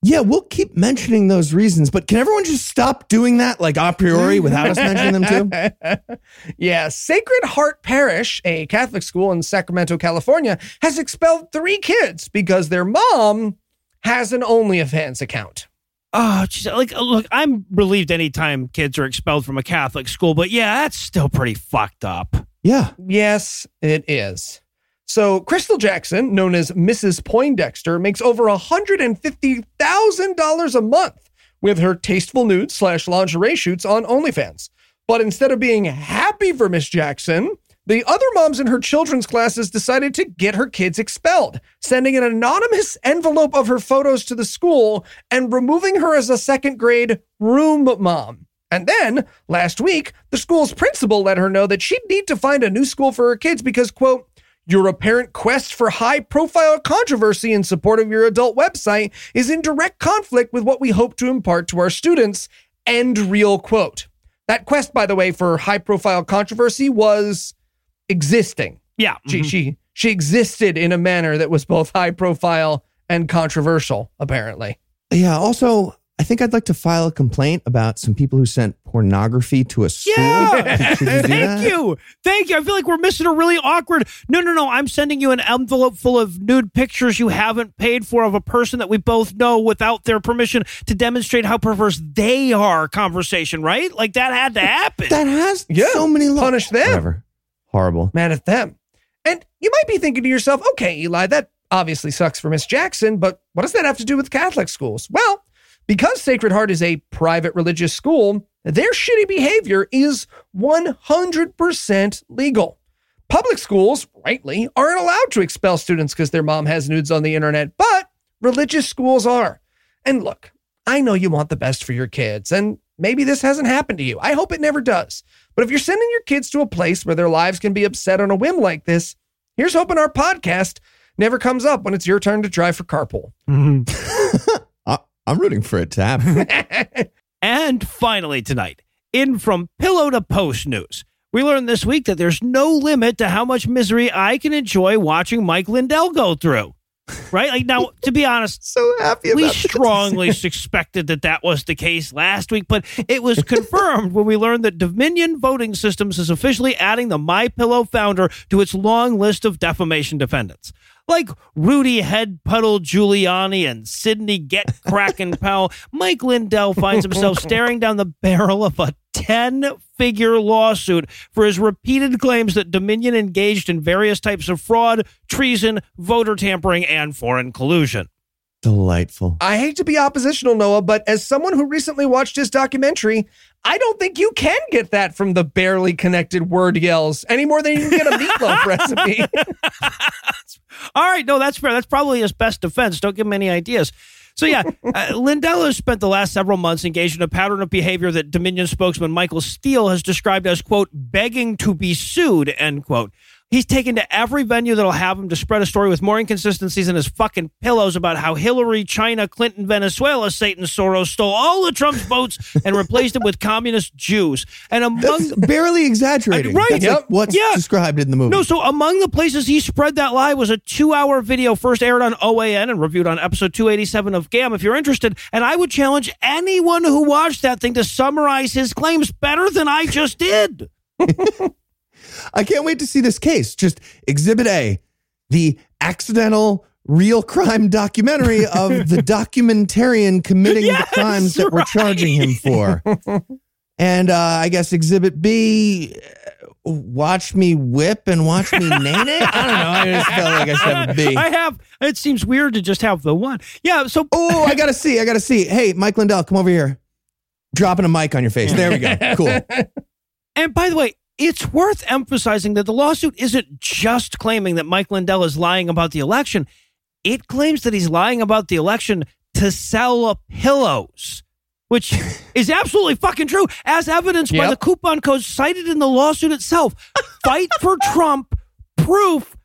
Yeah, we'll keep mentioning those reasons, but can everyone just stop doing that like a priori without us mentioning them too? (laughs) yeah, Sacred Heart Parish, a Catholic school in Sacramento, California, has expelled three kids because their mom has an OnlyFans account. Oh, geez, like, uh, look, I'm relieved anytime kids are expelled from a Catholic school, but yeah, that's still pretty fucked up. Yeah. Yes, it is. So, Crystal Jackson, known as Mrs. Poindexter, makes over $150,000 a month with her tasteful nude slash lingerie shoots on OnlyFans. But instead of being happy for Miss Jackson, the other moms in her children's classes decided to get her kids expelled, sending an anonymous envelope of her photos to the school and removing her as a second grade room mom. And then, last week, the school's principal let her know that she'd need to find a new school for her kids because, quote, your apparent quest for high profile controversy in support of your adult website is in direct conflict with what we hope to impart to our students. End real quote. That quest, by the way, for high profile controversy was existing. Yeah. She, mhm. she, she existed in a manner that was both high profile and controversial, apparently. Yeah. Also, I think I'd like to file a complaint about some people who sent pornography to a school. Yeah. You (laughs) Thank that? you. Thank you. I feel like we're missing a really awkward. No, no, no. I'm sending you an envelope full of nude pictures you haven't paid for of a person that we both know without their permission to demonstrate how perverse they are. Conversation, right? Like that had to happen. That has Yeah. so many lo- Punish them. Whatever. Horrible. mad at them. And you might be thinking to yourself, okay, Eli, that obviously sucks for Miss Jackson, but what does that have to do with Catholic schools? Well, because Sacred Heart is a private religious school, their shitty behavior is 100% legal. Public schools, rightly, aren't allowed to expel students because their mom has nudes on the internet, but religious schools are. And look, I know you want the best for your kids, and maybe this hasn't happened to you. I hope it never does. But if you're sending your kids to a place where their lives can be upset on a whim like this, here's hoping our podcast never comes up when it's your turn to drive for carpool. Mm-hmm. (laughs) I, I'm rooting for it to happen. (laughs) And finally, tonight, in from pillow to post news, we learned this week that there's no limit to how much misery I can enjoy watching Mike Lindell go through. Right? Like, now, to be honest, so happy about we strongly (laughs) suspected that that was the case last week, but it was confirmed when we learned that Dominion Voting Systems is officially adding the My Pillow founder to its long list of defamation defendants. Like Rudy Head Puddle Giuliani and Sidney Get Kraken (laughs) Powell, Mike Lindell finds himself staring down the barrel of a 10 figure lawsuit for his repeated claims that Dominion engaged in various types of fraud, treason, voter tampering, and foreign collusion. Delightful. I hate to be oppositional, Noah, but as someone who recently watched his documentary, I don't think you can get that from the barely connected word yells any more than you can get a meatloaf (laughs) recipe. All right, no, that's fair. That's probably his best defense. Don't give him any ideas. So yeah, (laughs) uh, Lindell has spent the last several months engaged in a pattern of behavior that Dominion spokesman Michael Steele has described as quote begging to be sued end quote. He's taken to every venue that'll have him to spread a story with more inconsistencies than his fucking pillows about how Hillary, China, Clinton, Venezuela, Satan Soros stole all of Trump's votes and replaced them with communist Jews. And among That's barely exaggerating. Right, That's yep. like what's Yeah. described in the movie. No, so among the places he spread that lie was a two hour video first aired on OAN and reviewed on episode 287 of GAM if you're interested. And I would challenge anyone who watched that thing to summarize his claims better than I just did. (laughs) I can't wait to see this case. Just Exhibit A, the accidental real crime documentary of the (laughs) documentarian committing Yes, the crimes that we're right. charging him for. and uh, I guess Exhibit B, uh, watch me whip and watch me (laughs) name it. I don't know. I just felt like I should have (laughs) B. I have. It seems weird to just have the one. Yeah. So Oh, I gotta see. I gotta see. Hey, Mike Lindell, come over here. Dropping a mic on your face. There we go. Cool. And by the way, it's worth emphasizing that the lawsuit isn't just claiming that Mike Lindell is lying about the election. It claims that he's lying about the election to sell pillows, which (laughs) is absolutely fucking true, as evidenced by the coupon codes cited in the lawsuit itself. Fight for (laughs) Trump, proof,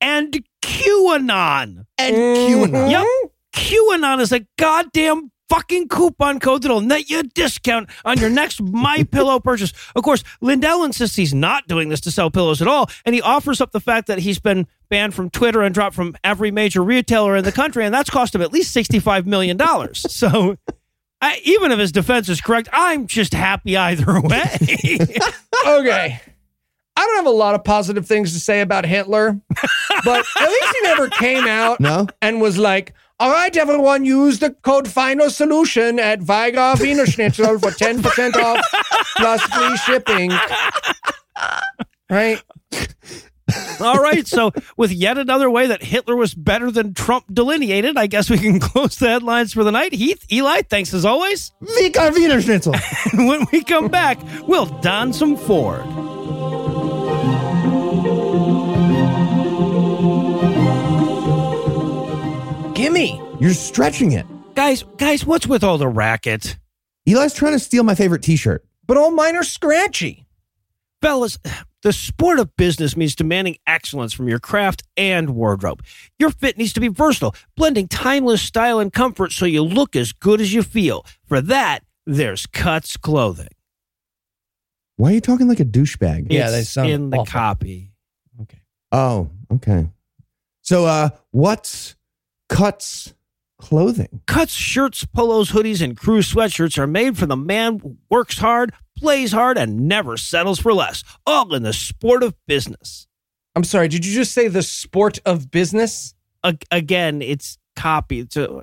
and QAnon. And QAnon. Yep. QAnon is a goddamn fucking coupon code that'll net you a discount on your next My (laughs) Pillow purchase. Of course, Lindell insists he's not doing this to sell pillows at all, and he offers up the fact that he's been banned from Twitter and dropped from every major retailer in the country, and that's cost him at least $65 million. (laughs) So I, even if his defense is correct, I'm just happy either (laughs) way. okay. I don't have a lot of positive things to say about Hitler, but at least he never came out No? and was like, all right, everyone, use the code Final Solution at Weiger Wiener Schnitzel for 10% off plus free shipping. Right? all right, so with yet another way that Hitler was better than Trump delineated, I guess we can (laughs) close the headlines for the night. Heath, Eli, thanks as always. Vika Wiener Schnitzel. (laughs) When we come back, we'll don some Ford. Gimme. You're stretching it. Guys, guys, what's with all the racket? Eli's trying to steal my favorite t-shirt. But all mine are scratchy. Fellas, the sport of business means demanding excellence from your craft and wardrobe. Your fit needs to be versatile, blending timeless style and comfort so you look as good as you feel. For that, there's Cuts Clothing. Why are you talking like a douchebag? Yeah, It's they sound in the awful. copy. Oh, okay. So uh what's cuts clothing? Cuts shirts, polos, hoodies, and crew sweatshirts are made for the man who works hard, plays hard, and never settles for less. All in the sport of business. I'm sorry, did you just say the sport of business? A- again, it's copy. So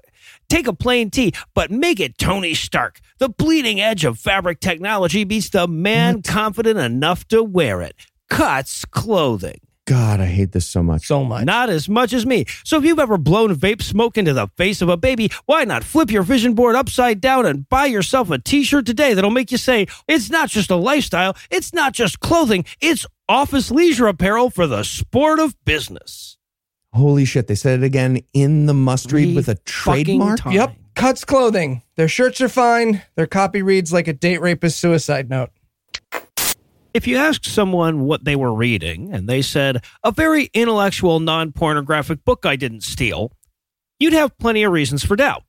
take a plain tee, but make it Tony Stark. The bleeding edge of fabric technology beats the man confident enough to wear it. Cuts clothing. God, I hate this so much. So much. Not as much as me. So if you've ever blown vape smoke into the face of a baby, why not flip your vision board upside down and buy yourself a t-shirt today that'll make you say, it's not just a lifestyle, it's not just clothing, it's office leisure apparel for the sport of business. Holy shit, they said it again in the must read Three with a fucking trademark. Yep. Cuts clothing. Their shirts are fine. Their copy reads like a date rapist suicide note. If you asked someone what they were reading and they said, a very intellectual, non pornographic book I didn't steal, you'd have plenty of reasons for doubt.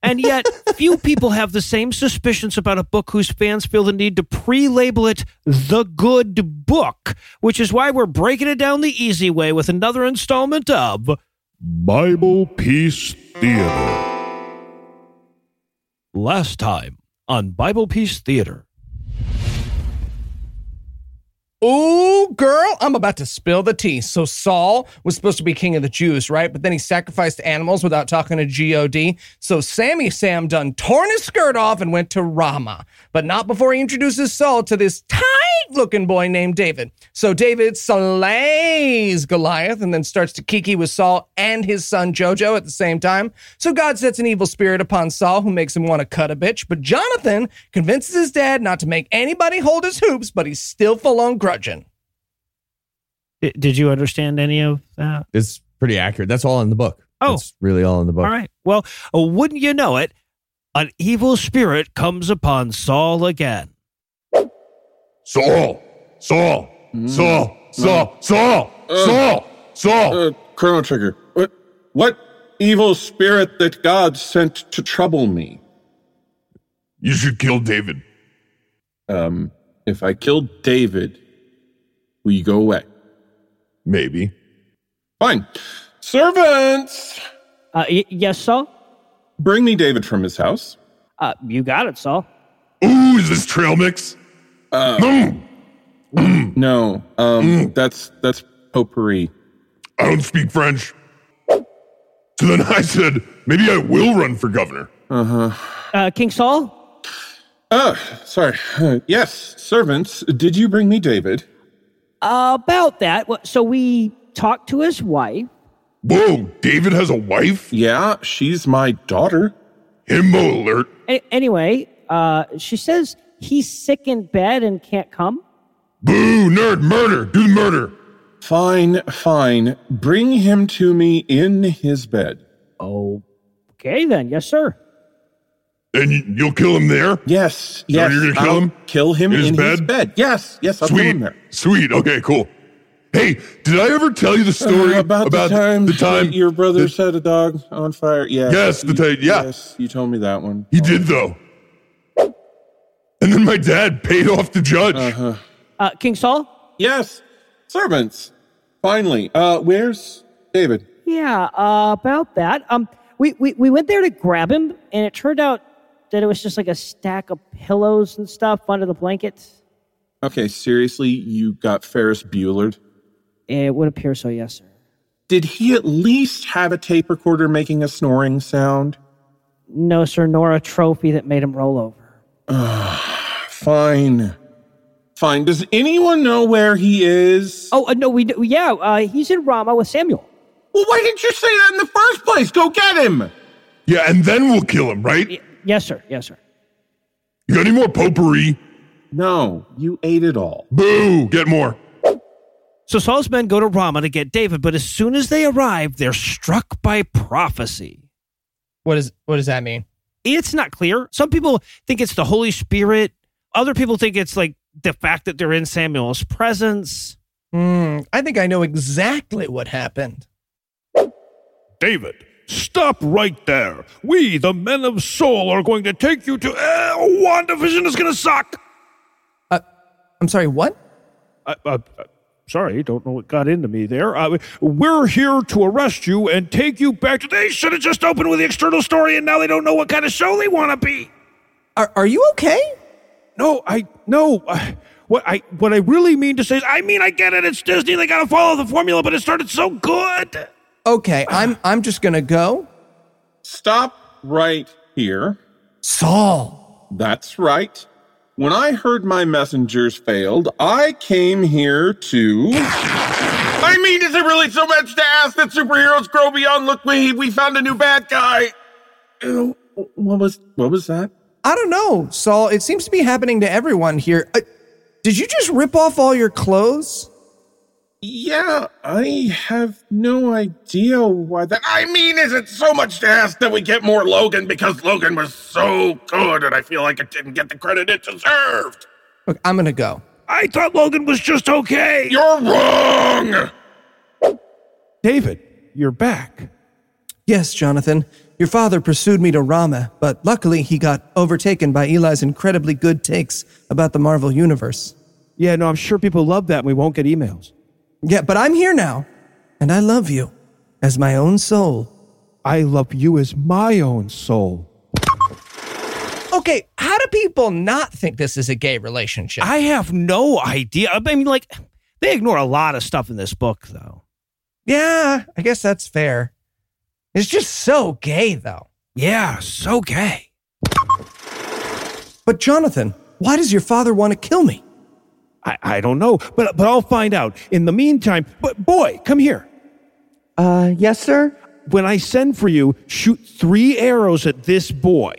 And yet, (laughs) few people have the same suspicions about a book whose fans feel the need to pre label it the good book, which is why we're breaking it down the easy way with another installment of Bible Peace Theater. Last Time on Bible Peace Theater. Ooh, girl, I'm about to spill the tea. So Saul was supposed to be king of the Jews, right? But then he sacrificed animals without talking to God. So Sammy Sam done torn his skirt off and went to Ramah, but not before he introduces Saul to this tight-looking boy named David. So David slays Goliath and then starts to kiki with Saul and his son Jojo at the same time. So God sets an evil spirit upon Saul who makes him want to cut a bitch. But Jonathan convinces his dad not to make anybody hold his hoops, but he's still full on grudging. I- Did you understand any of that? It's pretty accurate. That's all in the book. Oh. That's really all in the book. All right. Well, uh, wouldn't you know it? An evil spirit comes upon Saul again. Saul! Saul! Saul! Saul! Saul! Saul! Saul! Uh, Chrono Trigger. What, what evil spirit that God sent to trouble me? You should kill David. Um, if I killed David, will you go away? Maybe. Fine. Servants! Uh, y- yes, Saul? Bring me David from his house. Uh, you got it, Saul. Ooh, is this trail mix? Uh, Mm, (clears throat) no, um, that's that's potpourri. I don't speak French. So then (laughs) I said, maybe I will run for governor. Uh huh. Uh, King Saul? Uh, sorry. Uh, yes, servants, did you bring me David? About that. So we talked to his wife. Whoa, David has a wife? Yeah, she's my daughter. Himbo alert. A- anyway, uh, she says he's sick in bed and can't come. Boo, nerd, murder, do the murder. Fine, fine. Bring him to me in his bed. Okay, then. Yes, sir. And you, you'll kill him there? Yes, you're yes. gonna kill I'll him? Kill him In in, his his, bed? bed? Yes, yes, I'll kill Sweet, him there. sweet. Okay, cool. Hey, did I ever tell you the story Uh, about, the time, the time that your brother that- set a dog on fire? Yeah. Yes, the you- time- yeah. Yes, you told me that one. He did though. And then my dad paid off the judge. Uh-huh. Uh, King Saul? Yes, servants. Finally, uh, where's David? Yeah, uh, about that. Um, we, we, we went there to grab him, and it turned out that it was just like a stack of pillows and stuff under the blankets. Okay, seriously, you got Ferris Buellered? It would appear so, yes, sir. Did he at least have a tape recorder making a snoring sound? No, sir, nor a trophy that made him roll over. Fine. Fine. Does anyone know where he is? Oh, uh, no, we do. Yeah, uh, he's in Rama with Samuel. Well, why didn't you say that in the first place? Go get him. Yeah, and then we'll kill him, right? Y- yes, sir. Yes, sir. You got any more potpourri? No, you ate it all. Boo! Get more. So Saul's men go to Ramah to get David, but as soon as they arrive, they're struck by prophecy. What is what does that mean? It's not clear. Some people think it's the Holy Spirit. Other people think it's like the fact that they're in Samuel's presence. Hmm, I think I know exactly what happened. David, stop right there. We, the men of Saul, are going to take you to. Uh, WandaVision is going to suck. I'm sorry, what? Uh, uh, uh, sorry, don't know what got into me there. Uh, we're here to arrest you and take you back to. They should have just opened with the external story, and now they don't know what kind of show they want to be. Are, are you okay? No, I no. Uh, what I what I really mean to say is, I mean, I get it. It's Disney. They got to follow the formula, but it started so good. Okay, I'm (sighs) I'm just gonna go. Stop right here. Saul. That's right. When I heard my messengers failed, I came here to. (sighs) I mean, is it really so much to ask that superheroes grow beyond? Look, we we found a new bad guy. Ew, What was what was that? I don't know, Saul. It seems to be happening to everyone here. Uh, did you just rip off all your clothes? Yeah, I have no idea why that. I mean, is it so much to ask that we get more Logan because Logan was so good and I feel like it didn't get the credit it deserved? Look, I'm gonna go. I thought Logan was just okay. You're wrong! David, you're back. Yes, Jonathan. Your father pursued me to Rama, but luckily he got overtaken by Eli's incredibly good takes about the Marvel Universe. Yeah, no, I'm sure people love that and we won't get emails. Yeah, but I'm here now, and I love you as my own soul. I love you as my own soul. Okay, how do people not think this is a gay relationship? I have no idea. I mean, like, they ignore a lot of stuff in this book, though. yeah, I guess that's fair. It's just so gay, though. Yeah, so gay. But Jonathan, why does your father want to kill me? I, I don't know, but but I'll find out. In the meantime, but boy, come here. Uh, yes, sir? When I send for you, shoot three arrows at this boy.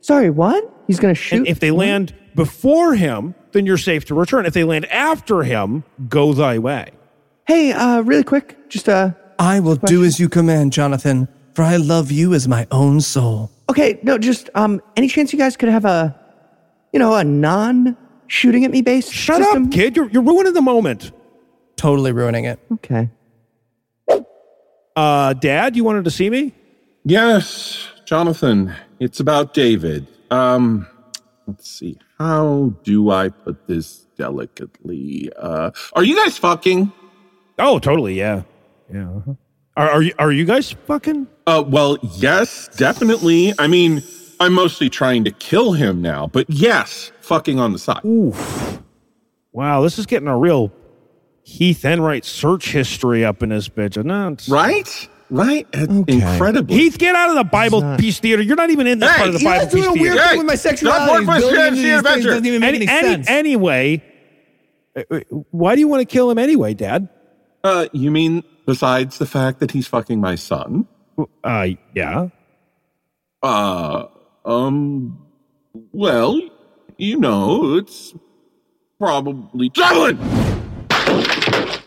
Sorry, what? He's gonna shoot? And if they land before him, then you're safe to return. If they land after him, go thy way. Hey, uh, really quick, just, uh, I will do as you command, Jonathan, for I love you as my own soul. okay, no, just, um, any chance you guys could have a, you know, a non shooting at me base? Shut system? up, kid. You're, you're ruining the moment. Totally ruining it. Okay. Uh, Dad, you wanted to see me? Yes, Jonathan, it's about David. Um, let's see. How do I put this delicately? Uh, are you guys fucking? Oh, totally. Yeah. Yeah. uh-huh. Are, are you are you guys fucking? Uh, well, yes, definitely. I mean, I'm mostly trying to kill him now, but yes, fucking on the side. Oof. Wow, this is getting a real Heath Enright search history up in this bitch. No, it's- Right? Right? Okay. Incredible. Heath, get out of the Bible not- Peace Theater. You're not even in this Hey, part of the you're Bible That's doing Peace a weird Theater. Hey, thing with my stop sexuality. working for Building Fantasy into these things Adventure. doesn't even make Any, any, any- sense. anyway, uh, uh, why do you want to kill him anyway, Dad? Uh, you mean besides the fact that he's fucking my son? Uh, yeah. Uh, um, well, you know, it's probably Javelin!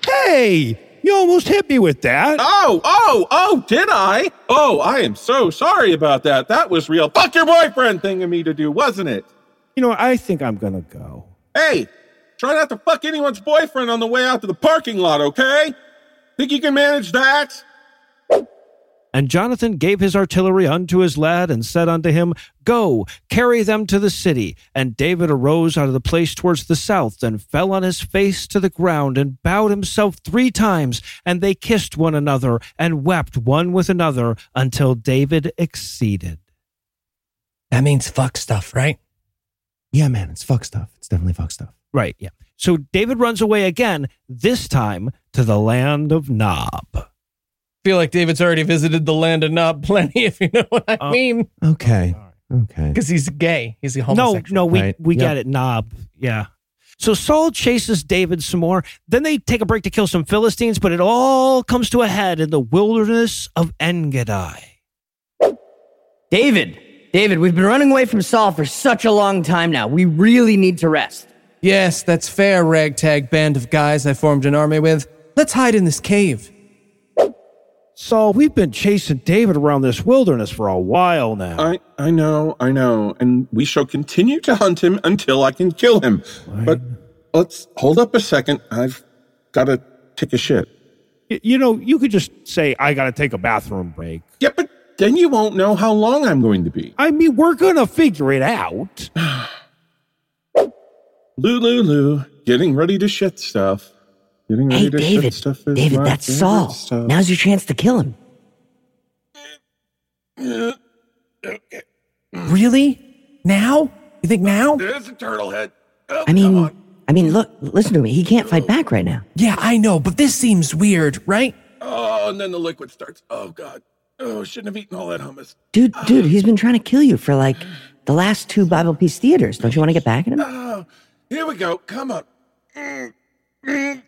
Hey, you almost hit me with that. Oh, oh, oh, did I? Oh, I am so sorry about that. That was real fuck your boyfriend thing of me to do, wasn't it? You know, I think I'm gonna go. Hey, try not to fuck anyone's boyfriend on the way out to the parking lot, okay? Think you can manage that? And Jonathan gave his artillery unto his lad, and said unto him, Go, carry them to the city. And David arose out of the place towards the south, and fell on his face to the ground, and bowed himself three times. And they kissed one another, and wept one with another, until David exceeded. That means fuck stuff, right? Yeah, man, it's fuck stuff. It's definitely fuck stuff. Right, yeah. So David runs away again, this time to the land of Nob. Feel like David's already visited the land of Nob (laughs) plenty, if you know what I Oh. mean. Okay. Okay. Because he's gay. He's a No, homosexual. no, we, Right. we Yep. get it, Nob. Yeah. So Saul chases David some more. Then they take a break to kill some Philistines, but it all comes to a head in the wilderness of Engedi. David, David, we've been running away from Saul for such a long time now. We really need to rest. Yes, that's fair, ragtag band of guys I formed an army with. Let's hide in this cave. Saul, we've been chasing David around this wilderness for a while now. I, I know, I know, and we shall continue to hunt him until I can kill him. But let's hold up a second. I've got to take a shit. Y- you know, you could just say, I got to take a bathroom break. Yeah, but then you won't know how long I'm going to be. I mean, we're going to figure it out. (sighs) Lulu, Lulu, getting ready to shit stuff. Getting ready Hey, to David, shit stuff. is David, that's Saul. stuff. Now's your chance to kill him. Really? Now? You think now? There's a turtle head. Oh, I mean. I mean, look, listen to me. He can't fight back right now. Yeah, I know, but this seems weird, right? Oh, and then the liquid starts. Oh, God. Oh, shouldn't have eaten all that hummus. Dude, dude, he's been trying to kill you for like the last two Bible Peace theaters. Don't you want to get back at him? Oh, here we go. Come on. Mm, mm,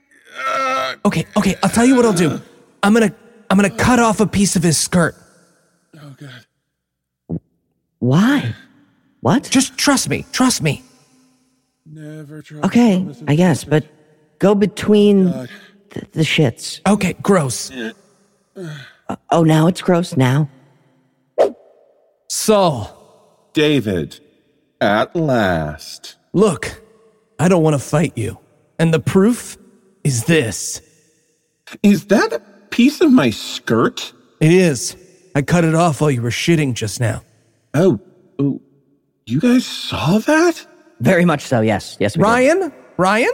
Okay, okay, I'll tell you what I'll do. I'm gonna I'm gonna cut off a piece of his skirt. oh, God. Why? What? Just trust me, trust me. Never try. Okay, I guess, but go between God. the, the shits. Okay, gross. Uh, oh, now it's gross. Now. Saul, David, at last. look, I don't want to fight you. And the proof is this. Is that a piece of my skirt? It is. I cut it off while you were shitting just now. Oh, oh you guys saw that? Very much so. Yes. Yes. We did. Ryan? Ryan?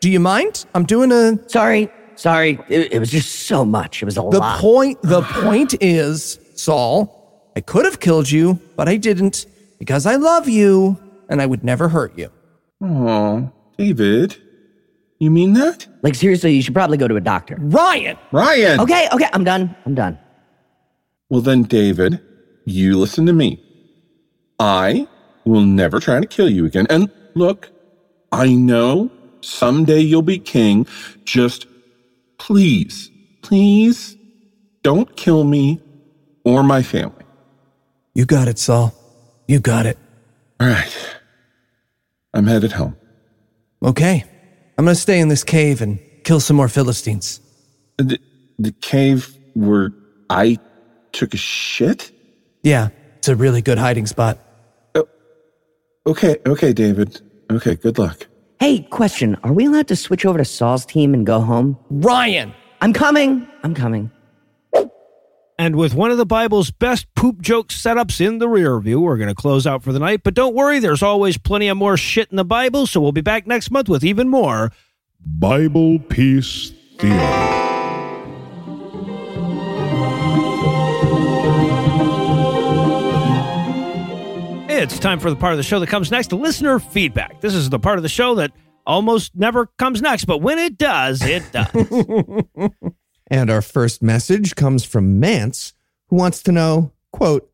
Do you mind? I'm doing a. Sorry. Sorry. It, it was just so much. It was a The lot. The point. The point is, Saul. I could have killed you, but I didn't because I love you and I would never hurt you. Oh, David, you mean that? like seriously, you should probably go to a doctor. Ryan. Ryan! Okay. Okay. I'm done. I'm done. Well, then, David, you listen to me. I will never try to kill you again. And look, I know someday you'll be king. Just please, please don't kill me or my family. You got it, Saul. You got it. All right. I'm headed home. Okay. I'm gonna stay in this cave and kill some more Philistines. The, the cave where I took a shit? Yeah, it's a really good hiding spot. Oh, okay, okay, David. Okay, good luck. Hey, question. Are we allowed to switch over to Saul's team and go home? Ryan! I'm coming. I'm coming. And with one of the Bible's best poop joke setups in the rear view, we're going to close out for the night. But don't worry, there's always plenty of more shit in the Bible, so we'll be back next month with even more Bible Peace Theater. It's time for the part of the show that comes next listener feedback. This is the part of the show that almost never comes next, but when it does, it does. (laughs) And our first message comes from Mance, who wants to know, quote,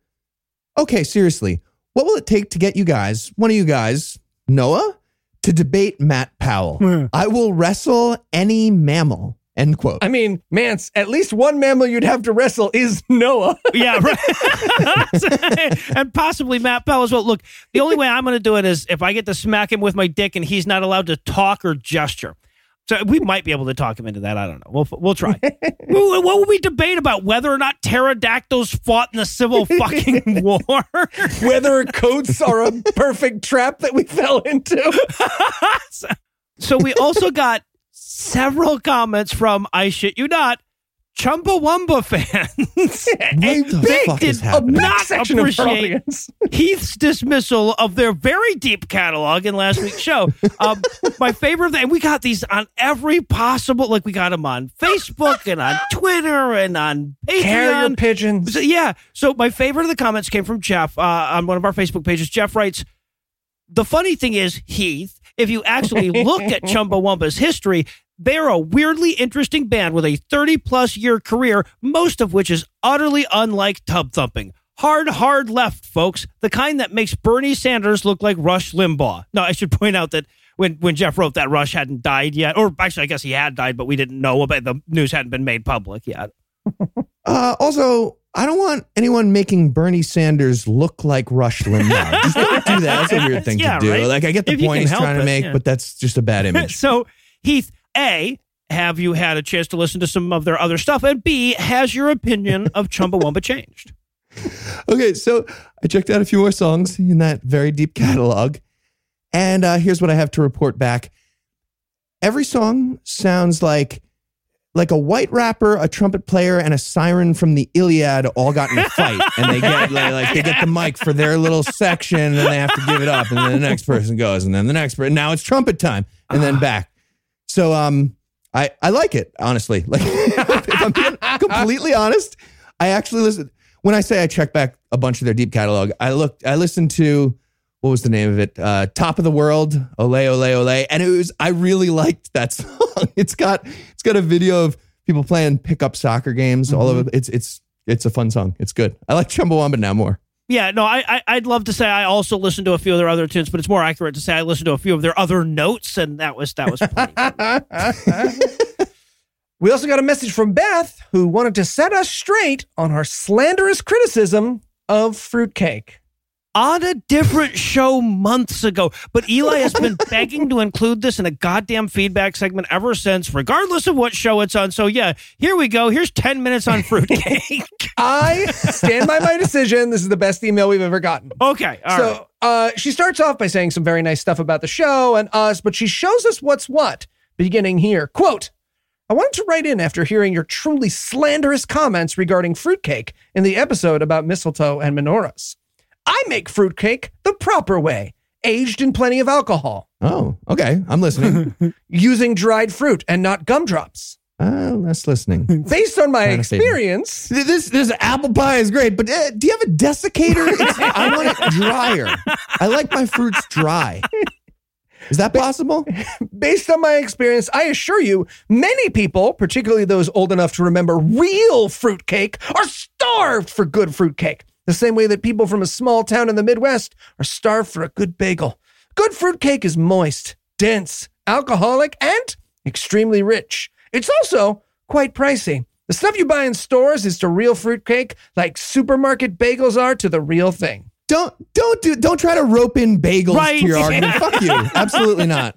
Okay, seriously, what will it take to get you guys, one of you guys, Noah, to debate Matt Powell? (laughs) I will wrestle any mammal. End quote. I mean, Mance, at least one mammal you'd have to wrestle is (laughs) Noah. yeah, right. (laughs) and possibly Matt Bell as well. Look, the only way I'm going to do it is if I get to smack him with my dick and he's not allowed to talk or gesture. So we might be able to talk him into that. I don't know. We'll we'll try. (laughs) what will we debate about whether or not pterodactyls fought in the Civil (laughs) fucking War? (laughs) Whether coats are a perfect trap that we fell into. so, so we also got several comments from I shit you not. Chumbawamba fans (laughs) What the fuck is did happening? not section of our appreciate audience. (laughs) Heath's dismissal of their very deep catalog in last week's show. Um, (laughs) my favorite thing, we got these on every possible, like we got them on Facebook and on Twitter and on Carrier Patreon. pigeons. So, yeah. So my favorite of the comments came from Jeff uh, on one of our Facebook pages. Jeff writes, the funny thing is, Heath, if you actually look at Chumbawamba's history, they're a weirdly interesting band with a 30 plus year career, most of which is utterly unlike tub thumping. Hard, hard left, folks. The kind that makes Bernie Sanders look like Rush Limbaugh. No, I should (laughs) point out that when, when Jeff wrote that, Rush hadn't died yet. Or actually, I guess he had died, but we didn't know about. The news hadn't been made public yet. (laughs) Uh, also, I don't want anyone making Bernie Sanders look like Rush Limbaugh. (laughs) Just don't do that. That's a weird thing Yeah, to do. right? Like, I get the If point he's trying to make, yeah. but that's just a bad image. so, Heath, A, have you had a chance to listen to some of their other stuff? And B, has your opinion (laughs) of Chumbawamba changed? Okay, so I checked out a few more songs in that very deep catalog. And uh, here's what I have to report back. Every song sounds like like a white rapper, a trumpet player, and a siren from the Iliad all got in a fight, and they get like, like, they get the mic for their little section, and then they have to give it up, and then the next person goes, and then the next person. Now it's trumpet time, and then back. So um, I I like it honestly. (laughs) Like if I'm being (laughs) completely honest, I actually listen. When I say I check back a bunch of their deep catalog, I looked, I listened to what was the name of it? Uh, Top of the World, Ole Ole Ole, and it was I really liked that (laughs) song. It's got it's got a video of people playing pickup soccer games all over. It's it's it's a fun song. It's good. I like Chumbawamba now more. Yeah, no, I, I I'd love to say I also listened to a few of their other tunes, but it's more accurate to say I listened to a few of their other notes, and that was that was. (laughs) We also got a message from Beth who wanted to set us straight on her slanderous criticism of fruitcake. On a different show months ago. But Eli has been (laughs) begging to include this in a goddamn feedback segment ever since, regardless of what show it's on. So yeah, here we go. Here's 10 minutes on fruitcake. (laughs) (laughs) I stand by my decision. This is the best email we've ever gotten. Okay. all right. so uh, she starts off by saying some very nice stuff about the show and us, but she shows us what's what, beginning here. Quote, I wanted to write in after hearing your truly slanderous comments regarding fruitcake in the episode about mistletoe and menorahs. I make fruitcake the proper way, aged in plenty of alcohol, Oh, okay. I'm listening. (laughs) using dried fruit and not gumdrops. uh, less listening. (laughs) Based on my Trying to fade. experience, This this apple pie is great, but uh, do you have a desiccator? (laughs) It's- I want it drier. I like my fruits dry. Is that possible? based on my experience, I assure you, many people, particularly those old enough to remember real fruitcake, are starved for good fruitcake. The same way that people from a small town in the Midwest are starved for a good bagel. Good fruitcake is moist, dense, alcoholic, and extremely rich. It's also quite pricey. The stuff you buy in stores is to real fruitcake like supermarket bagels are to the real thing. Don't don't do don't try to rope in bagels Right. to your (laughs) argument. Fuck you. Absolutely not.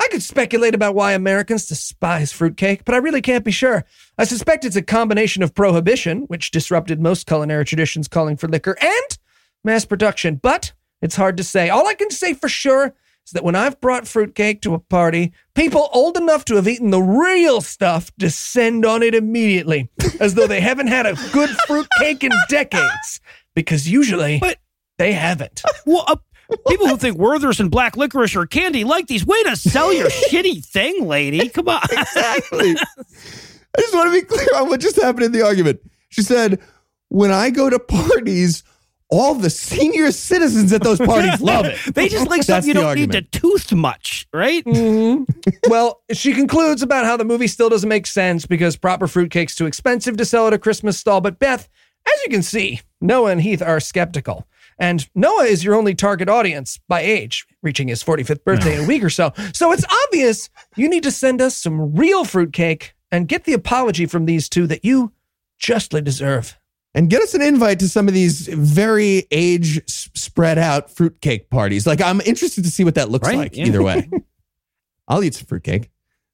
I could speculate about why Americans despise fruitcake, but I really can't be sure. I suspect it's a combination of prohibition, which disrupted most culinary traditions calling for liquor, and mass production. But it's hard to say. All I can say for sure is that when I've brought fruitcake to a party, people old enough to have eaten the real stuff descend on it immediately, as though they haven't had a good fruitcake in decades, because usually But- they haven't. Well, uh, people who think Werther's and black licorice are candy like these. Way to sell your (laughs) shitty thing, lady. Come on. Exactly. (laughs) I just want to be clear on what just happened in the argument. She said, "When I go to parties, all the senior citizens at those parties love it." (laughs) They just like stuff you don't need to tooth much, right? Mm-hmm. well, she concludes about how the movie still doesn't make sense because proper fruitcake's too expensive to sell at a Christmas stall. But Beth, as you can see, Noah and Heath are skeptical. And Noah is your only target audience by age, reaching his 45th birthday in a week or so. So it's obvious you need to send us some real fruitcake and get the apology from these two that you justly deserve. and get us an invite to some of these very age spread out fruitcake parties. Like I'm interested to see what that looks Right, like yeah. either way. (laughs) I'll eat some fruitcake.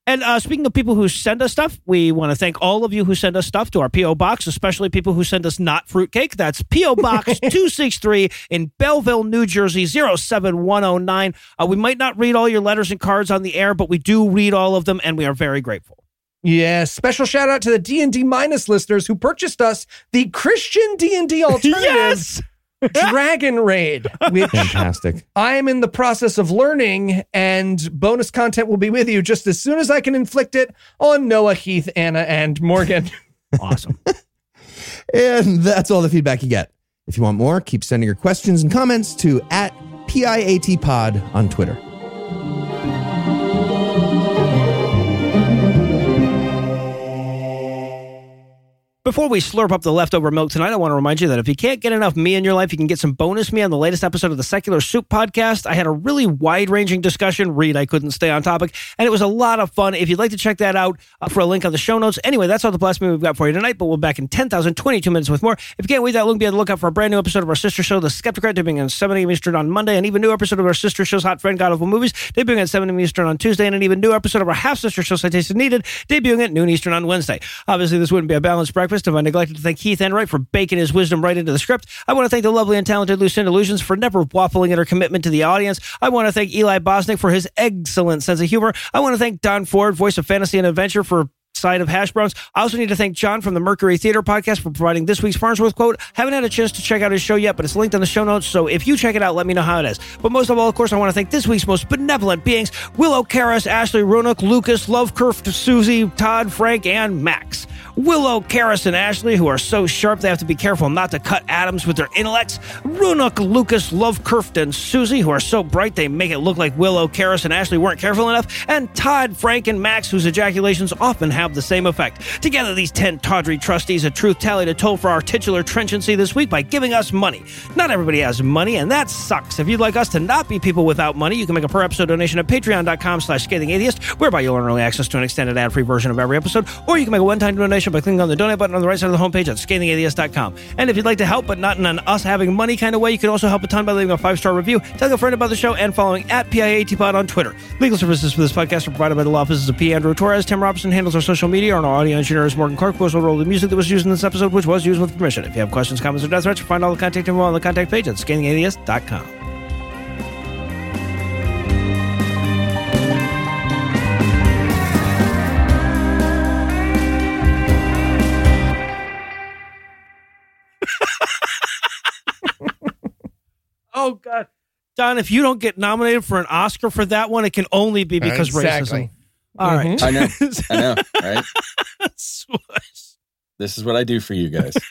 And uh, speaking of people who send us stuff, we want to thank all of you who send us stuff to our P.O. Box, especially people who send us not fruitcake. That's P.O. Box (laughs) 263 in Belleville, New Jersey, 07109. Uh, we might not read all your letters and cards on the air, but we do read all of them, and we are very grateful. Yes, special shout out to the D&D minus listeners who purchased us the Christian D&D (laughs) alternative Dragon Raid, which Fantastic. I am in the process of learning, and bonus content will be with you just as soon as I can inflict it on Noah, Heath, Anna, and Morgan. Awesome. (laughs) And that's all the feedback you get. If you want more, keep sending your questions and comments to at PIAT Pod on Twitter. Before we slurp up the leftover milk tonight, I want to remind you that if you can't get enough me in your life, you can get some bonus me on the latest episode of the Secular Soup podcast. I had a really wide ranging discussion. Read, I couldn't stay on topic, and it was a lot of fun. If you'd like to check that out uh, for a link on the show notes. Anyway, that's all the blast me we've got for you tonight, but we'll be back in 10,022 minutes with more. If you can't wait that long, be on the lookout for a brand new episode of our sister show, The Skepticrat, debuting on 7 a.m. Eastern on Monday, an even new episode of our sister show's Hot Friend God Awful Movies, debuting at 7 a.m. Eastern on Tuesday, and an even new episode of our half sister show, Citation Needed, debuting at noon Eastern on Wednesday. Obviously, this wouldn't be a balanced breakfast if I neglected to thank Heath Enright for baking his wisdom right into the script. I want to thank the lovely and talented Lucinda Illusions for never waffling in her commitment to the audience. I want to thank Eli Bosnick for his excellent sense of humor. I want to thank Don Ford, voice of fantasy and adventure, for side of hash browns. I also need to thank John from the Mercury Theater podcast for providing this week's Farnsworth quote. Haven't had a chance to check out his show yet, but it's linked in the show notes. So if you check it out, let me know how it is. But most of all, of course, I want to thank this week's most benevolent beings: Willow, Karras, Ashley, Roanoke, Lucas, Lovecurft, Susie, Todd, Frank, and Max. Willow, Karras, and Ashley, who are so sharp they have to be careful not to cut atoms with their intellects. Roanoke, Lucas, Lovecurft, and Susie, who are so bright they make it look like Willow, Karras, and Ashley weren't careful enough. And Todd, Frank, and Max, whose ejaculations often have have the same effect. Together, these 10 tawdry trustees of truth tallied a toll for our titular trenchancy this week by giving us money. Not everybody has money, and that sucks. If you'd like us to not be people without money, you can make a per episode donation at patreon.com slash scathingatheist, whereby you'll earn early access to an extended ad-free version of every episode, or you can make a one-time donation by clicking on the donate button on the right side of the homepage at scathingatheist.com. And if you'd like to help, but not in an us having money kind of way, you can also help a ton by leaving a five-star review, telling a friend about the show, and following at PIATPod on Twitter. Legal services for this podcast are provided by the law offices of P. Andrew Torres. Tim Robinson handles our social media, and our audio engineer is Morgan Clarke, also rolled the music that was used in this episode, which was used with permission. If you have questions, comments, or death threats, find all the contact info on the contact page at scathingatheist.com. (laughs) Oh God, Don! If you don't get nominated for an Oscar for that one, it can only be because Exactly. racism. All right, mm-hmm. I know. (laughs) I know, right? (laughs) This is what I do for you guys. (laughs)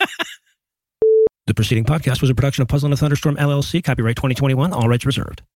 The preceding podcast was a production of Puzzle in a Thunderstorm LLC, copyright 2021, all rights reserved.